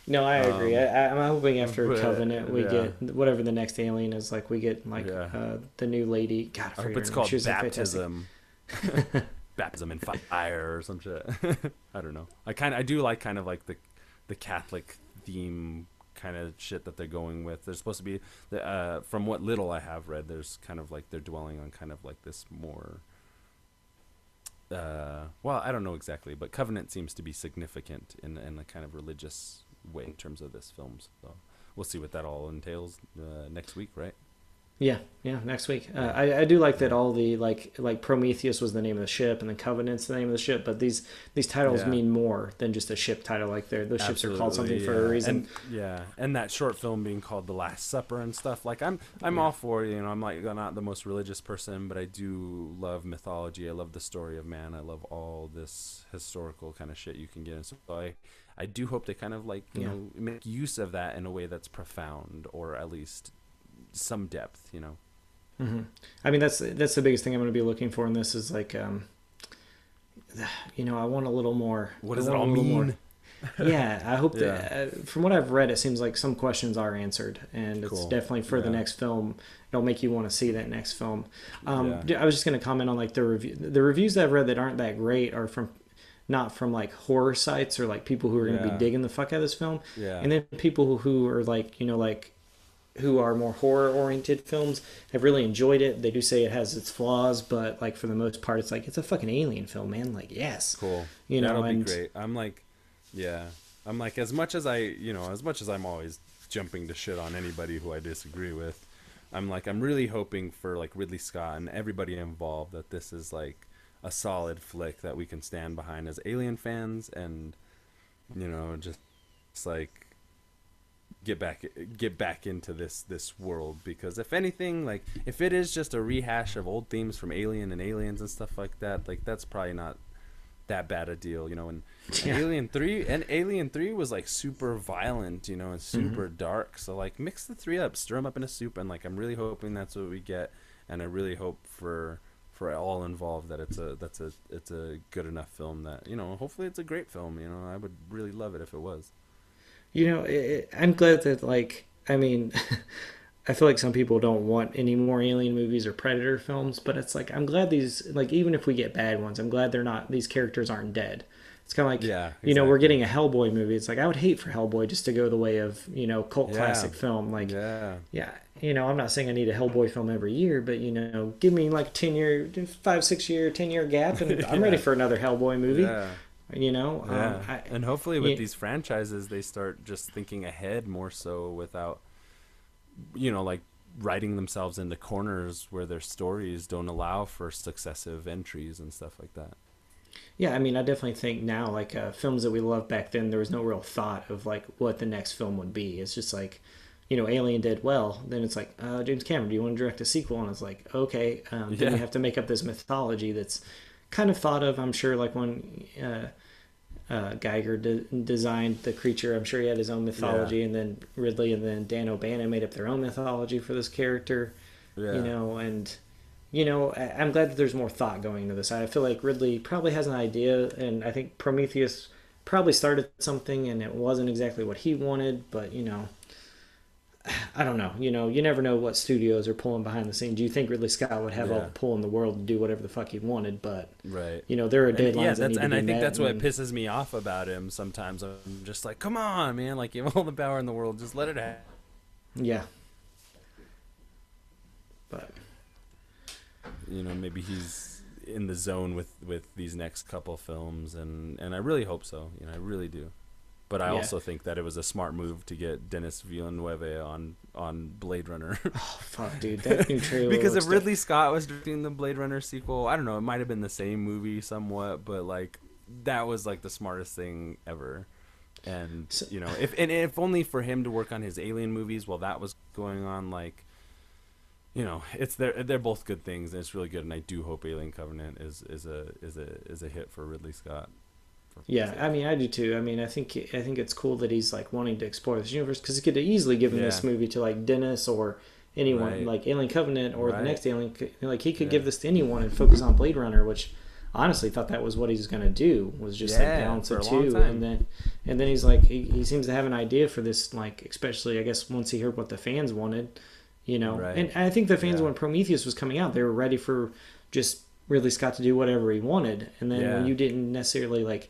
No i agree. Um, I, am hoping after but, covenant we yeah. get whatever the next alien is like we get like yeah. uh, the new lady. God I hope it's called baptism. Baptism in fire or some shit. I don't know. I kind of i do like kind of like the the catholic theme kind of shit that they're going with. There's supposed to be, uh, from what little I have read, there's kind of like they're dwelling on kind of like this more. Uh, well, I don't know exactly, but Covenant seems to be significant in in a kind of religious way in terms of this film. So we'll see what that all entails uh, next week, right? Yeah, yeah, next week. Uh, I, I do like that all the like like Prometheus was the name of the ship and the Covenant's the name of the ship, but these these titles yeah. mean more than just a ship title. Like they're those ships are called something yeah. for a reason. And, yeah, and that short film being called The Last Supper and stuff. Like I'm I'm yeah. all for you know I'm like not the most religious person, but I do love mythology. I love the story of man. I love all this historical kind of shit you can get. And so I I do hope they kind of like you know make use of that in a way that's profound or at least some depth, you know. Mm-hmm. I mean, that's that's the biggest thing I'm going to be looking for in this is like, um, you know, I want a little more. What does it all mean? yeah, I hope yeah. that uh, from what I've read, it seems like some questions are answered, and cool. it's definitely for yeah. the next film. It'll make you want to see that next film. Um, yeah. I was just going to comment on like the review. The reviews that I've read that aren't that great are from not from like horror sites or like people who are going to be digging the fuck out of this film. Yeah. And then people who are like, you know, like who are more horror oriented films have really enjoyed it. They do say it has its flaws, but like for the most part, it's like it's a fucking alien film, man. Like yes, cool. You know, that'll and, be great. I'm like, yeah, I'm like as much as I, you know, as much as I'm always jumping to shit on anybody who I disagree with. I'm like I'm really hoping for like Ridley Scott and everybody involved that this is like a solid flick that we can stand behind as Alien fans and you know just it's like get back get back into this this world because if anything like if it is just a rehash of old themes from alien and aliens and stuff like that like that's probably not that bad a deal, you know. And, and Alien Three and Alien Three was like super violent, you know, and Mm-hmm. super dark. So like mix the three up, stir them up in a soup, and like I'm really hoping that's what we get, and I really hope for for all involved that it's a that's a it's a good enough film that you know hopefully it's a great film. You know, I would really love it if it was. You know, it, I'm glad that like I mean, I feel like some people don't want any more alien movies or predator films, but it's like I'm glad these like even if we get bad ones, I'm glad they're not these characters aren't dead. It's kind of like Yeah, you know we're getting a Hellboy movie. It's like I would hate for Hellboy just to go the way of you know cult Yeah. classic film. Like Yeah, yeah, you know, I'm not saying I need a Hellboy film every year, but you know, give me like ten year, five, six year, ten year gap, and I'm ready for another Hellboy movie. yeah. You know, Yeah, um, I, and hopefully with yeah. these franchises, they start just thinking ahead more so without, you know, like writing themselves into corners where their stories don't allow for successive entries and stuff like that. yeah, I mean, I definitely think now, like uh, films that we loved back then, there was no real thought of like what the next film would be. It's just like, you know, Alien did well. Then it's like, uh, James Cameron, do you want to direct a sequel? And it's like, okay, um, then Yeah. you have to make up this mythology that's kind of thought of. I'm sure, like when uh, uh, Giger de- designed the creature, I'm sure he had his own mythology, and then Ridley and then Dan O'Bannon made up their own mythology for this character. Yeah, you know and you know I- i'm glad that there's more thought going into this i feel like ridley probably has an idea and i think prometheus probably started something and it wasn't exactly what he wanted but you know i don't know you know you never know what studios are pulling behind the scenes Do you think ridley scott would have all the pull in the world to do whatever the fuck he wanted but right. you know there are And, deadlines yeah, that that's to and I think that's what and- pisses me off about him. Sometimes I'm just like, come on, man! Like you have all the power in the world, just let it happen. yeah but you know maybe he's in the zone with with these next couple films and and I really hope so you know I really do but I Yeah. also think that it was a smart move to get Denis Villeneuve on on Blade Runner. Oh fuck dude. That new trailer because if Ridley Scott was directing the Blade Runner sequel I don't know it might have been the same movie somewhat but like that was like the smartest thing ever. And So- you know if and if only for him to work on his alien movies while that was going on like you know it's they're they're both good things and it's really good and I do hope Alien Covenant is is a is a is a hit for Ridley Scott Yeah, I mean, I do too. I mean, I think I think it's cool that he's like wanting to explore this universe because he could have easily given this movie to like Denis or anyone, Right. like Alien Covenant or the next Alien. Like he could Yeah. give this to anyone and focus on Blade Runner, which honestly thought that was what he was gonna do was just like balance for the a long two, and then and then he's like he, he seems to have an idea for this, like especially I guess once he heard what the fans wanted, you know, Right. and I think the fans Yeah. when Prometheus was coming out, they were ready for just Ridley Scott to do whatever he wanted, and then when you didn't necessarily like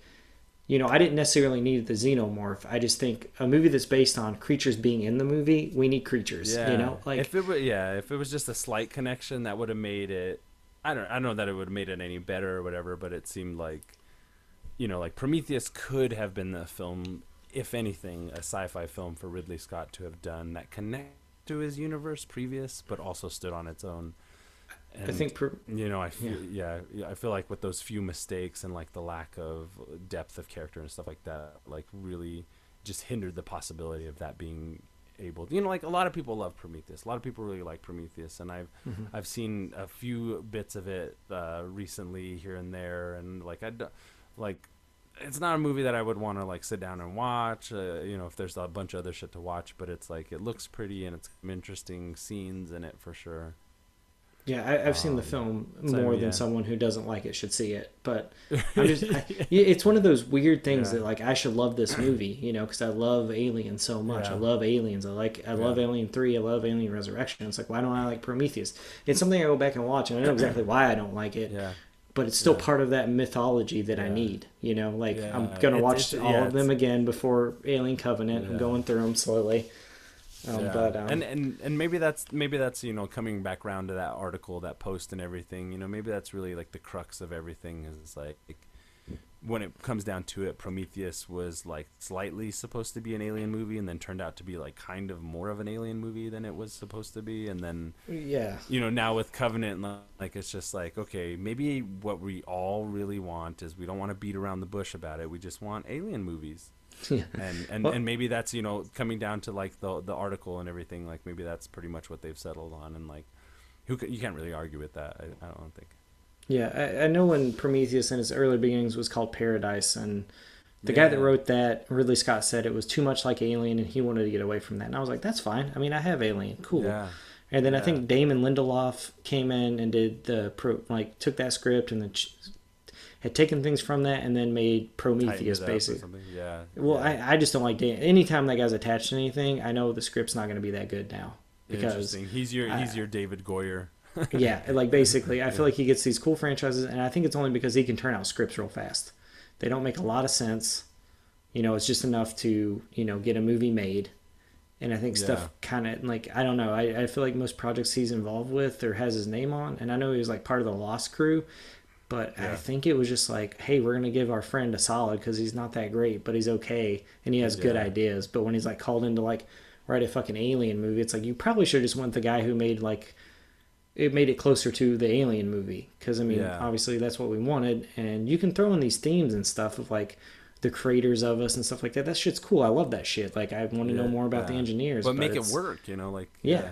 you know, I didn't necessarily need the xenomorph. I just think a movie that's based on creatures being in the movie, we need creatures. yeah You know, like if it were yeah if it was just a slight connection that would have made it I don't I don't know that it would have made it any better or whatever but it seemed like you know like Prometheus could have been the film if anything a sci-fi film for Ridley Scott to have done that connect to his universe previous but also stood on its own I think pro- you know I feel yeah. yeah I feel like with those few mistakes and like the lack of depth of character and stuff like that like really just hindered the possibility of that being able to, you know like a lot of people love Prometheus a lot of people really like Prometheus and I've Mm-hmm. I've seen a few bits of it uh, recently here and there and like I like it's not a movie that I would want to like sit down and watch uh, you know if there's a bunch of other shit to watch but it's like it looks pretty and it's some interesting scenes in it for sure yeah, I, I've seen the Um, film so, more yeah. than someone who doesn't like it should see it. But I'm just, I, it's one of those weird things Yeah. that like I should love this movie, you know, because I love Alien so much. I love Aliens. I like, I love Alien Three. I love Alien Resurrection. It's like, why don't I like Prometheus? It's something I go back and watch, and I know exactly why I don't like it. yeah but it's still Yeah. part of that mythology that I need. You know, like I'm gonna watch all yeah, of them again before Alien Covenant. I'm going through them slowly. Um, Yeah. But um, and and and maybe that's maybe that's you know coming back around to that article, that post, and everything. You know, maybe that's really like the crux of everything. Is like when it comes down to it, Prometheus was like slightly supposed to be an alien movie, and then turned out to be like kind of more of an alien movie than it was supposed to be, and then yeah, you know now with Covenant, like it's just like okay, maybe what we all really want is we don't want to beat around the bush about it. We just want alien movies yeah, and and, Well- and maybe that's you know coming down to like the the article and everything like maybe that's pretty much what they've settled on and like who ca- you can't really argue with that I, I don't think Yeah, I, I know when Prometheus in its early beginnings was called Paradise, and the guy that wrote that, Ridley Scott, said it was too much like Alien, and he wanted to get away from that. And I was like, that's fine. I mean, I have Alien, cool. Yeah. And then I think Damon Lindelof came in and did the pro, like took that script and then ch- had taken things from that and then made Prometheus it up or basically. Yeah. Well, yeah. I, I just don't like Dan. Anytime that guy's attached to anything, I know the script's not going to be that good now because Interesting. He's your I- he's your David Goyer. yeah, like basically, I feel like he gets these cool franchises, and I think it's only because he can turn out scripts real fast. They don't make a lot of sense. You know, it's just enough to you know get a movie made, and I think Yeah. stuff kind of like I don't know. I, I feel like most projects he's involved with or has his name on, and I know he was like part of the Lost Crew, but I think it was just like, hey, we're gonna give our friend a solid because he's not that great, but he's okay and he has good ideas. But when he's like called into like write a fucking alien movie, it's like you probably should just went the guy who made like it made it closer to the alien movie. Because i mean Yeah. obviously that's what we wanted and you can throw in these themes and stuff of like the creators of us and stuff like that. That shit's cool. I love that shit. Like i want to know more about the engineers But make it work, you know, like Yeah.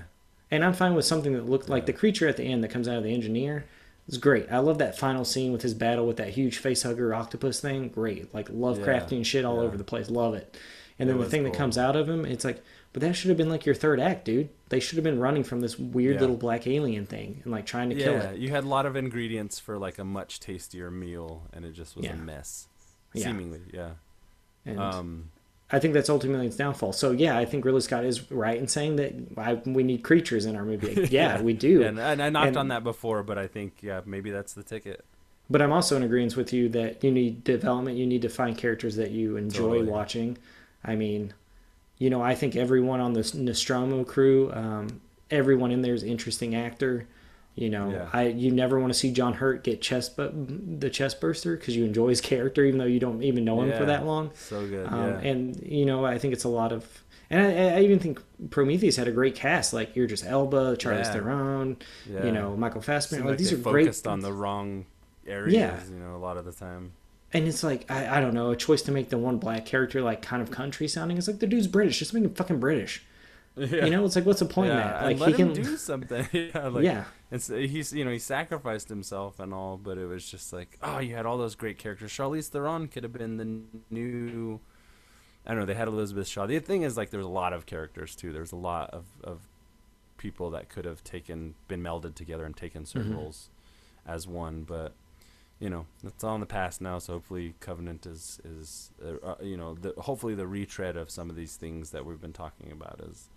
and i'm fine with something that looked like the creature at the end that comes out of the engineer is great i love that final scene with his battle with that huge face hugger octopus thing great like lovecraftian shit all yeah. over the place love it and It then the thing that comes out of him it's like but that should have been like your third act dude they should have been running from this weird Yeah. little black alien thing and like trying to kill Yeah, it you had a lot of ingredients for like a much tastier meal, and it just was Yeah. a mess. Yeah. Seemingly, yeah. and Um, I think that's ultimately its downfall. So yeah, I think Ridley Scott is right in saying that I, we need creatures in our movie. Yeah, we do. and, and I knocked And- on that before, but I think yeah, maybe that's the ticket. But I'm also in agreement with you that you need development. You need to find characters that you enjoy Totally. watching. I mean, you know, I think everyone on this Nostromo crew, um, everyone in there is interesting actor. You know, Yeah. I you never want to see John Hurt get chest bu- the chest burster because you enjoy his character, even though you don't even know him for that long. So good, Um, yeah. And you know, I think it's a lot of, and I, I even think Prometheus had a great cast, like Idris Elba, Charlize Yeah. Theron, yeah. you know, Michael Fassbender. Like, like these are great. focused on the wrong areas, Yeah. you know, a lot of the time. And it's like I, I don't know, a choice to make the one black character like kind of country sounding. It's like the dude's British, just make him fucking British. Yeah. You know, it's like what's the point in yeah, that? Like he can, do something. yeah, like, yeah, It's he's you know he sacrificed himself and all, but it was just like oh you had all those great characters. Charlize Theron could have been the new. I don't know. They had Elizabeth Shaw. The thing is like there was a lot of characters too. There's a lot of of people that could have taken been melded together and taken certain Mhm. roles as one, but you know it's all in the past now. So hopefully Covenant is is uh, uh, you know the, hopefully the retread of some of these things that we've been talking about is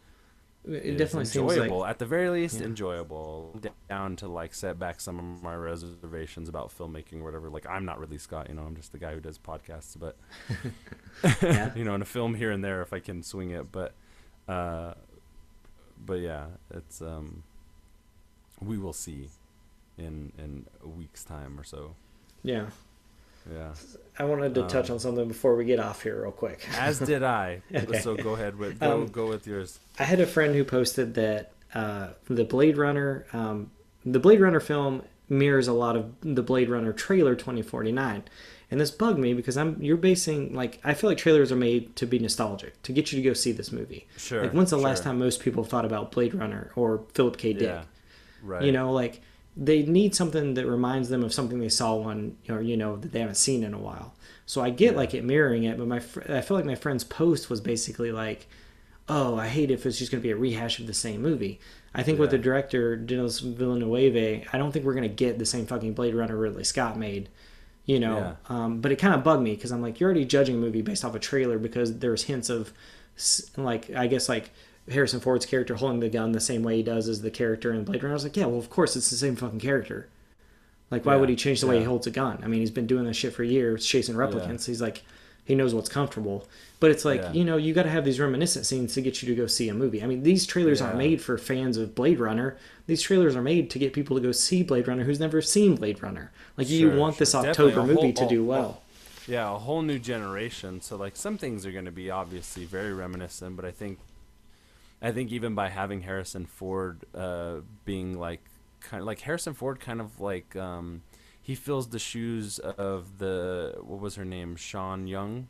it definitely seems enjoyable. like At the very least, Yeah. enjoyable. Down to like set back some of my reservations about filmmaking or whatever. Like I'm not really Scott, you know, I'm just the guy who does podcasts, but Yeah. you know, in a film here and there if I can swing it. But uh but yeah, it's um we will see in in a week's time or so. yeah. Yeah. I wanted to touch Um, on something before we get off here, real quick. As did I. Okay. So go ahead with go Um, go with yours. I had a friend who posted that uh, the Blade Runner, um, the Blade Runner film mirrors a lot of the Blade Runner trailer 2049, and this bugged me because I'm you're basing like I feel like trailers are made to be nostalgic to get you to go see this movie. Sure. Like when's the sure. last time most people thought about Blade Runner or Philip K. Dick? Yeah. Right. You know, like they need something that reminds them of something they saw one or you know that they haven't seen in a while. So I get Yeah. like it mirroring it, but my fr- I feel like my friend's post was basically like, "Oh, I hate if it's just going to be a rehash of the same movie." I think with Yeah. the director Denis Villeneuve, I don't think we're going to get the same fucking Blade Runner Ridley Scott made. You know, Yeah. um, but it kind of bugged me because I'm like, you're already judging a movie based off a trailer because there's hints of, like, I guess like Harrison Ford's character holding the gun the same way he does as the character in Blade Runner. I was like, yeah, well, of course it's the same fucking character. Like, why Yeah, would he change the way he holds a gun? I mean, he's been doing this shit for years, chasing replicants. He's like, he knows what's comfortable. But it's like, Yeah. you know, you got to have these reminiscent scenes to get you to go see a movie. I mean, these trailers aren't made for fans of Blade Runner. These trailers are made to get people to go see Blade Runner who's never seen Blade Runner. Like, you Sure, want this. October a movie whole- to do well. yeah a whole new generation so like some things are going to be obviously very reminiscent but i think i think even by having harrison ford uh being like kind of like harrison ford kind of like um he fills the shoes of the what was her name sean young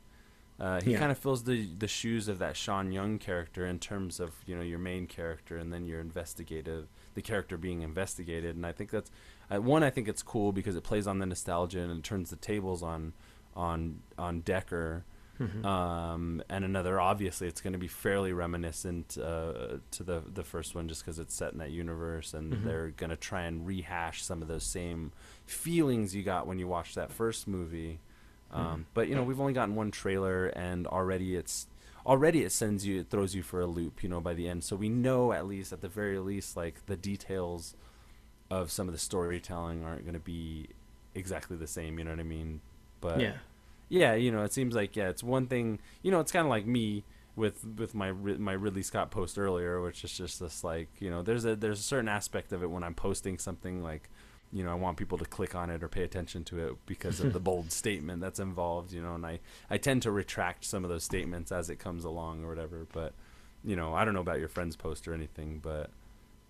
Uh, he Yeah. kind of fills the the shoes of that Sean Young character in terms of you know your main character and then your investigative, the character being investigated. And I think that's uh, one. I think it's cool because it plays on the nostalgia and it turns the tables on on on Deckard. Mm-hmm. Um, and another, obviously, it's going to be fairly reminiscent uh, to the the first one, just because it's set in that universe, and Mhm. they're going to try and rehash some of those same feelings you got when you watched that first movie. Um, Mhm. But you know, we've only gotten one trailer, and already it's already it sends you, it throws you for a loop. You know, by the end, so we know at least at the very least, like the details of some of the storytelling aren't going to be exactly the same. You know what I mean? But yeah. Yeah, you know, it seems like yeah, it's one thing. You know, it's kind of like me with with my my Ridley Scott post earlier, which is just this like you know, there's a there's a certain aspect of it when I'm posting something like, you know, I want people to click on it or pay attention to it because of the bold statement that's involved. You know, and I I tend to retract some of those statements as it comes along or whatever. But you know, I don't know about your friend's post or anything, but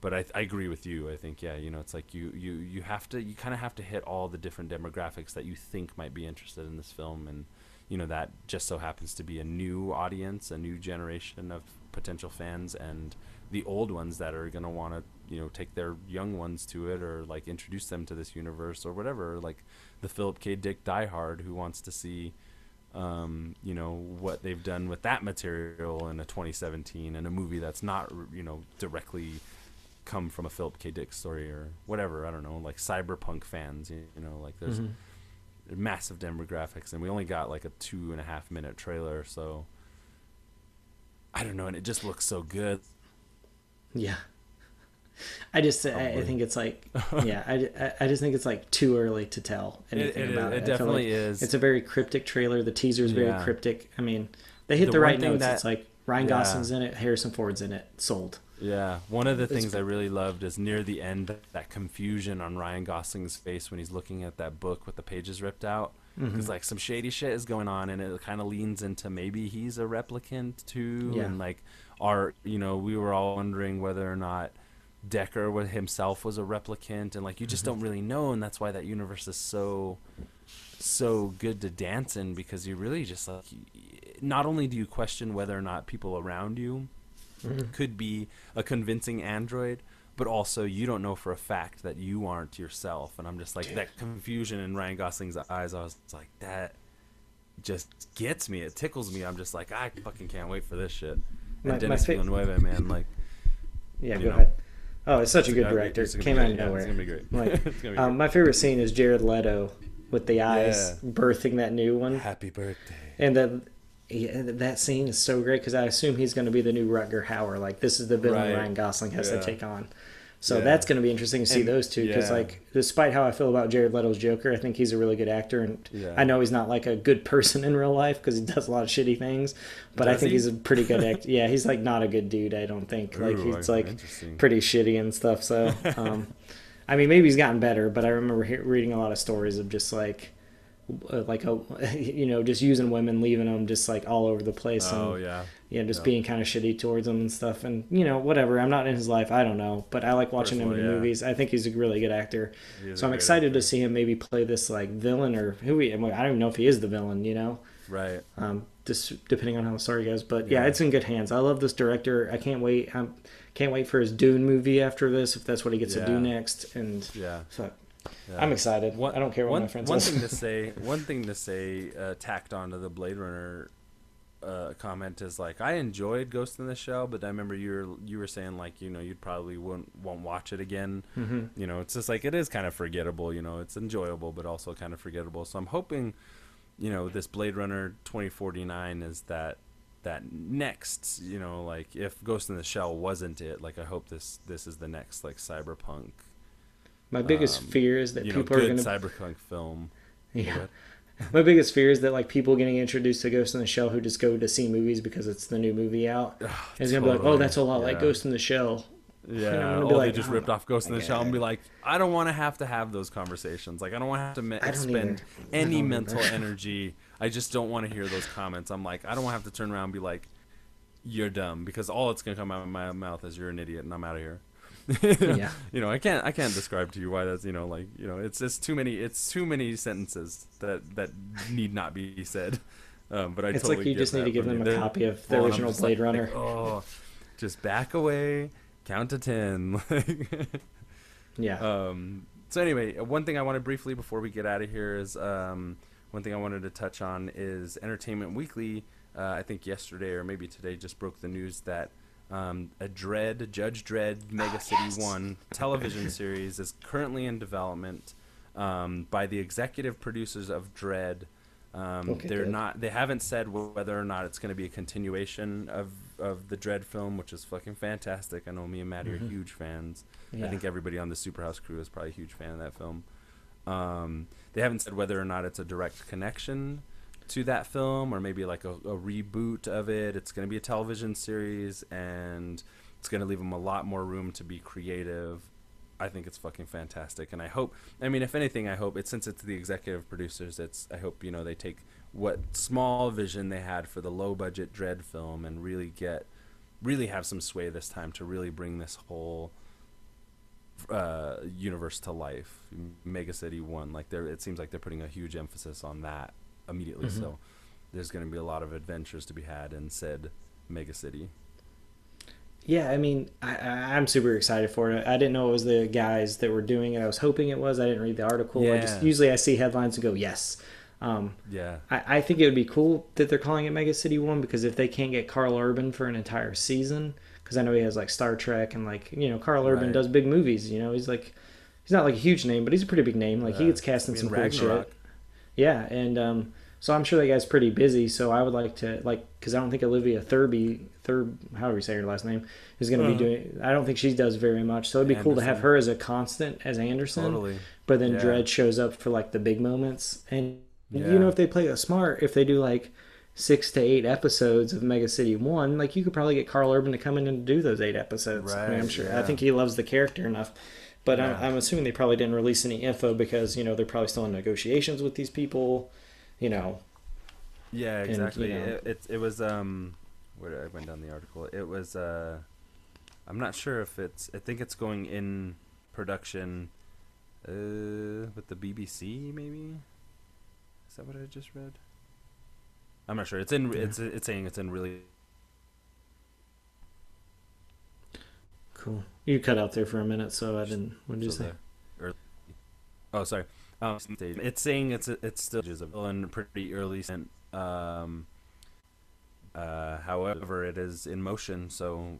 but I, I agree with you. I think yeah, you know, it's like you you you have to you kind of have to hit all the different demographics that you think might be interested in this film, and you know that just so happens to be a new audience, a new generation of potential fans, and the old ones that are gonna want to you know take their young ones to it or like introduce them to this universe or whatever. Like the Philip K. Dick diehard who wants to see um, you know what they've done with that material in a 2017 and a movie that's not you know directly come from a Philip K. Dick story or whatever. I don't know, like cyberpunk fans. You, you know, like there's Mhm. massive demographics, and we only got like a two and a half minute trailer, so I don't know, and it just looks so good. Yeah. I just I, I think it's like yeah I, I- just think it's like too early to tell anything it- about it it. Definitely like is. It's a very cryptic trailer. The teaser is very Yeah. cryptic. I mean, they hit The the, right notes. that- it's like Ryan yeah. Gosling's in it, Harrison Ford's in it, sold. Yeah, one of the It's- things I really loved is near the end that confusion on Ryan Gosling's face when he's looking at that book with the pages ripped out. Because Mhm. like some shady shit is going on, and it kind of leans into maybe he's a replicant too, Yeah. and like our, you know, we were all wondering whether or not Deckard himself was a replicant, and like you just Mm-hmm. don't really know, and that's why that universe is so so good to dance in because you really just like not only do you question whether or not people around you Mhm. could be a convincing android but also you don't know for a fact that you aren't yourself and i'm just like that confusion in ryan gosling's eyes i was like that just gets me it tickles me i'm just like i fucking can't wait for this shit and My- my denis fa- villeneuve man like Yeah, go know. ahead. Oh, it's such a good director. it's be Came out of Yeah, nowhere. it's gonna be great. Like, be um, my favorite scene is Jared Leto with the eyes Yeah. birthing that new one, happy birthday and then yeah, that scene is so great because I assume he's going to be the new Rutger Hauer. Like this is the villain Right. Ryan Gosling has Yeah. to take on. So Yeah. that's going to be interesting to see And- those two because, like, despite how I feel about Jared Leto's Joker, I think he's a really good actor, and. I know he's not like a good person in real life because he does a lot of shitty things. But I think he? he's a pretty good actor. yeah, he's like not a good dude. I don't think like Ooh, he's like pretty shitty and stuff. So, um, I mean, maybe he's gotten better, but I remember he- reading a lot of stories of just like, like a, you know, just using women, leaving them just like all over the place, oh and yeah yeah, just Yeah. being kind of shitty towards them and stuff. And you know, whatever. I'm not in his life. I don't know, but I like watching him in Personally, yeah. movies. I think he's a really good actor. So i'm excited actor. to see him maybe play this like villain or who he. I don't even know if he is the villain. You know right um, just depending on how the story goes. But yeah, Yeah. it's in good hands. I love this director. I can't wait. I can't wait for his Dune movie after this, if that's what he gets to do next. And yeah so Yeah. I'm excited. One- I don't care what one, my friends one thing to say one thing to say uh, tacked onto the blade runner uh, comment is like i enjoyed ghost in the shell but i remember you were you were saying like you know you'd probably won't won't watch it again hmm you know it's just like it is kind of forgettable you know it's enjoyable but also kind of forgettable so i'm hoping you know this blade runner 2049 is that that next you know like if ghost in the shell wasn't it like i hope this this is the next like cyberpunk My biggest um, fear is that you know people are going to. cyberpunk film Yeah. My biggest fear is that like people getting introduced to Ghost in the Shell who just go to see movies because it's the new movie out. Is gonna be like, oh, that's a lot like Ghost in the Shell. Yeah, I'm or be they just oh, ripped off Ghost in the Shell and be like, I don't want to have to have those conversations. Like, I don't want to have to me- expend. Any mental energy. I just don't want to hear those comments. I'm like, I don't want to have to turn around and be like, you're dumb because all it's gonna come out of my mouth is you're an idiot and I'm out of here. Yeah. You know, I can't I can't describe to you why that's you know like you know it's just too many it's too many sentences that that need not be said. Um, but I it's totally like you just need to give them a They're copy of the full, original Blade like, Runner. oh, just back away, count to ten. yeah. Um, so anyway, one thing I want to briefly before we get out of here is um, one thing I wanted to touch on is Entertainment Weekly. Uh, I think yesterday or maybe today just broke the news that um, a Dredd Judge Dredd Mega City yes. One television series is currently in development um, by the executive producers of Dredd. Um, Okay, they're good. not. They haven't said whether or not it's going to be a continuation of of the Dredd film, which is fucking fantastic. I know me and Maddie Mhm. are huge fans. I think everybody on the Superhouse crew is probably a huge fan of that film. Um, they haven't said whether or not it's a direct connection to that film or maybe like a, a reboot of it. It's going to be a television series and it's going to leave them a lot more room to be creative. I think it's fucking fantastic, and I hope. I mean, if anything, I hope it, since it's the executive producers. It's I hope you know they take what small vision they had for the low budget Dredd film and really get, really have some sway this time to really bring this whole uh, universe to life. Mega City One, like they're, it seems like they're putting a huge emphasis on that immediately. Mhm. So there's going to be a lot of adventures to be had in said Mega City. Yeah, I mean, I, I'm super excited for it. I didn't know it was the guys that were doing it. I was hoping it was. I didn't read the article. I just Yeah. usually I see headlines and go yes. Um, Yeah, I, I think it would be cool that they're calling it Mega City One because if they can't get Carl Urban for an entire season, because I know he has like Star Trek and like you know Carl Urban Right. does big movies. You know he's like he's not like a huge name, but he's a pretty big name. Like he gets cast in some cool shit. Yeah, and um, so I'm sure that guy's pretty busy. So I would like to like because I don't think Olivia Thurby Thurb however you say her last name is going to Uh-huh. be doing. I don't think she does very much. So it'd be cool to have her as a constant as Anderson. Totally. But then Yeah. Dredd shows up for like the big moments, and Yeah. you know if they play it smart, if they do like six to eight episodes of Mega City One, like you could probably get Carl Urban to come in and do those eight episodes. I mean, I'm Right, sure. I think he loves the character enough. But Yeah. I'm, I'm assuming they probably didn't release any info because you know they're probably still in negotiations with these people. You know, Yeah, And, exactly. you know- It, it it was um where did I went down the article? It was uh I'm not sure if it's I think it's going in production uh with the BBC maybe. Is that what I just read? I'm not sure. It's in Yeah. it's it's saying it's in really cool. You cut out there for a minute, so I didn't. What did you so say? early, Oh, sorry. Um, it's saying it's it's still just in pretty early. scent. Um, uh, however, it is in motion, so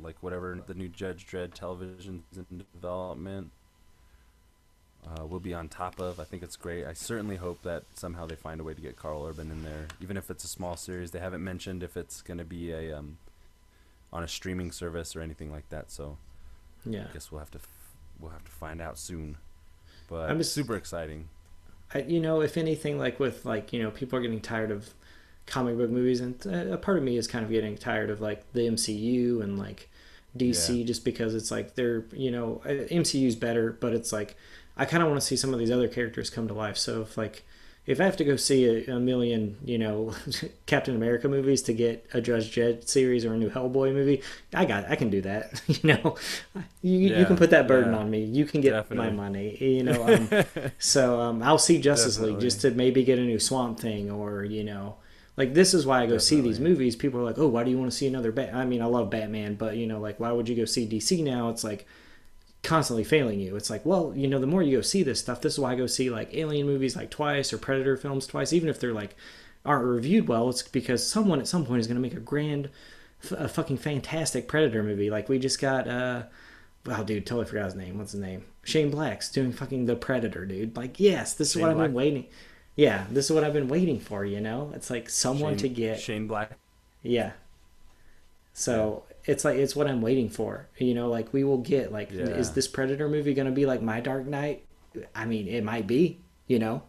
like whatever the new Judge Dredd television is in development, uh, we'll be on top of. I think it's great. I certainly hope that somehow they find a way to get Carl Urban in there, even if it's a small series. They haven't mentioned if it's going to be a um, on a streaming service or anything like that. So Yeah. I guess we'll have to f- we'll have to find out soon. But I'm just- super exciting. I, you know, if anything, like with like you know, people are getting tired of comic book movies, and a part of me is kind of getting tired of like the MCU and like DC, just because it's like they're you know, uh, MCU's better, but it's like I kind of want to see some of these other characters come to life. So if like if I have to go see a, a million, you know, Captain America movies to get a Judge Dredd series or a new Hellboy movie, I got, I can do that. You know, you, you can put that burden yeah. on me. You can get Definitely. my money. You know, um, so um, I'll see Justice League just to maybe get a new Swamp Thing or you know, like this is why I go see these movies. People are like, oh, why do you want to see another Bat? I mean, I love Batman, but you know, like why would you go see DC now? It's like constantly failing you. It's like, well, you know, the more you go see this stuff, this is why I go see like Alien movies like twice or Predator films twice, even if they're like aren't reviewed well. It's because someone at some point is going to make a grand, a fucking fantastic Predator movie. Like we just got, uh, oh, dude, totally forgot his name. What's his name? Shane Black's doing fucking the Predator, dude. Like, yes, this is Shane what I've Black? been waiting. Yeah, this is what I've been waiting for. You know, it's like someone Shane, to get. Shane Black. Yeah. So it's like it's what I'm waiting for. You know, like we will get like Yeah. is this Predator movie gonna be like My Dark Knight? I mean, it might be. You know,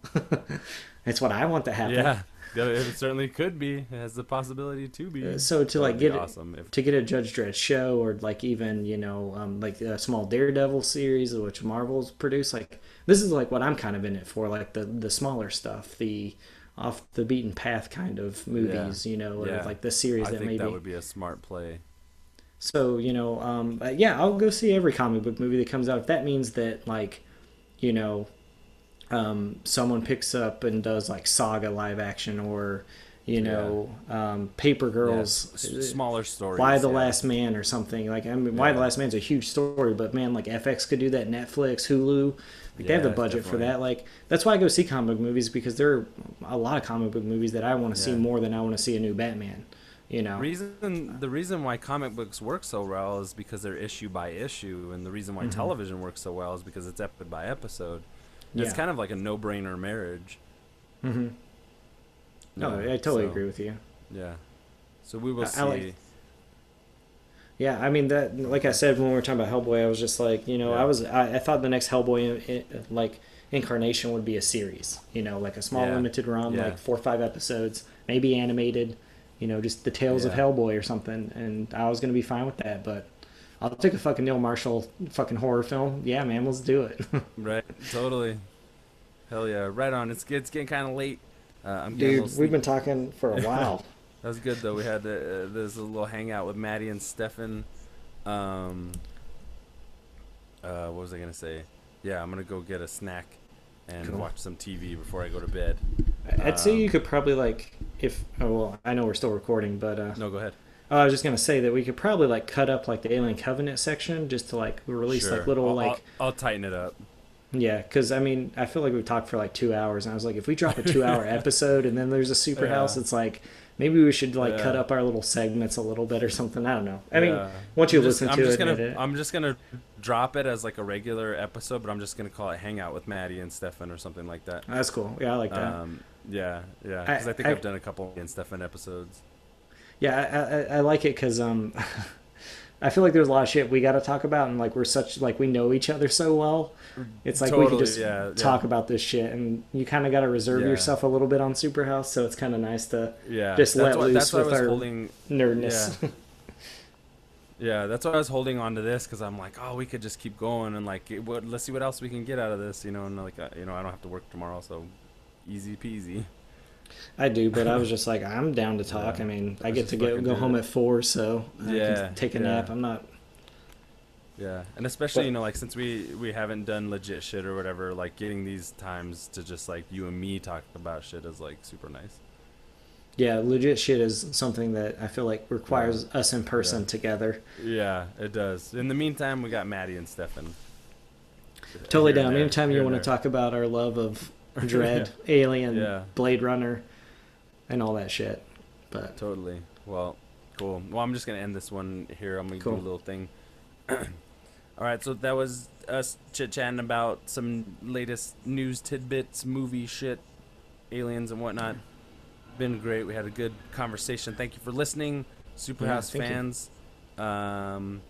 it's what I want to happen. Yeah, yeah, it certainly could be. It has the possibility to be. Uh, so to That like get awesome if To get a Judge Dredd show or like even you know um, like a small Daredevil series which Marvel's produced, like this is like what I'm kind of in it for, like the the smaller stuff, the off the beaten path kind of movies, you know, or Yeah. like the series I that think maybe. that would be a smart play. So you know, um, yeah, I'll go see every comic book movie that comes out if that means that like, you know, um, someone picks up and does like Saga live action or you know um, Paper Girls, Yeah, smaller stories. Y the yeah. Last Man or something. Like I mean, Y the. Last Man's a huge story, but man, like FX could do that, Netflix, Hulu, like they have the budget for that. Like that's why I go see comic book movies because there are a lot of comic book movies that I want to see more than I want to see a new Batman. You know, reason the reason why comic books work so well is because they're issue by issue, and the reason why Mhm. television works so well is because it's episode by episode. And It's kind of like a no-brainer marriage. hmm No, Yeah, I totally so, agree with you. Yeah. So we will I- see. I like- Yeah, I mean that. Like I said when we were talking about Hellboy, I was just like, you know, Yeah. I was, I, I thought the next Hellboy, i- like incarnation, would be a series. You know, like a small Yeah. limited run, Yeah. like four or five episodes, maybe animated. You know, just the tales of Hellboy or something, and I was gonna be fine with that. But I'll take a fucking Neil Marshall fucking horror film. Yeah, man, let's do it. right. Totally. Hell yeah. Right on. It's it's getting kind of late. Uh, I'm Dude, we've been talking for a while. That was good though. We had the, uh, this little hangout with Maddie and Stefan. Um, uh, what was I gonna say? Yeah, I'm gonna go get a snack and Cool. watch some TV before I go to bed. I'd say you Um, could probably like, if oh well, I know we're still recording, but uh, No, go ahead. Oh, I was just gonna say that we could probably like cut up like the Alien Covenant section just to like release Sure. like little I'll, like I'll, I'll tighten it up. yeah, because I mean I feel like we've talked for like two hours, and I was like, if we drop a two-hour episode and then there's a super Yeah. house, it's like maybe we should like cut up our little segments a little bit or something. I don't know. I mean, once you I'm just- listen I'm to just it, gonna, it- I'm just gonna drop it as like a regular episode, but I'm just gonna call it "Hangout with Maddie and Stefan" or something like that. that's cool. Yeah, I like that. Um, yeah, yeah, because I, I- think I- have done a couple and Stefan episodes. Yeah, I, I, I like it because um, I feel like there's a lot of shit we got to talk about, and like we're such like we know each other so well. It's like we can just yeah, yeah. talk about this shit, and you kind of got to reserve Yeah. yourself a little bit on Superhouse, so it's kind of nice to Yeah, Just that's let why, loose that's why I with was our- holding. nerdness. Yeah, that's why I was holding on to this because I'm like, oh, we could just keep going and like, it, what, let's see what else we can get out of this, you know, and like, you know, I don't have to work tomorrow, so easy peasy. I do, but I was just like, I'm down to talk. Yeah. I mean, I get to go, go home it. at four, so I Yeah, can take a yeah. nap. I'm not. Yeah, and especially But- you know like since we we haven't done legit shit or whatever, like getting these times to just like you and me talk about shit is like super nice. Yeah, legit shit is something that I feel like requires us in person Yeah. together. Yeah, it does. In the meantime, we got Maddie and Stefan. Totally down. Anytime you want to talk about our love of Dredd, Alien, Yeah. Blade Runner, and all that shit. But Totally. Well, cool. Well, I'm just gonna end this one here. I'm gonna Cool. do a little thing. All right, so that was us chit chatting about some latest news tidbits, movie shit, aliens and whatnot. Been great. We had a good conversation. Thank you for listening, Superhouse you. fans. Um,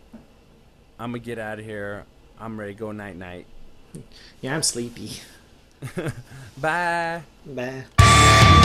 I'm gonna get out of here. I'm ready to go night night. yeah, I'm sleepy. Bye. Bye.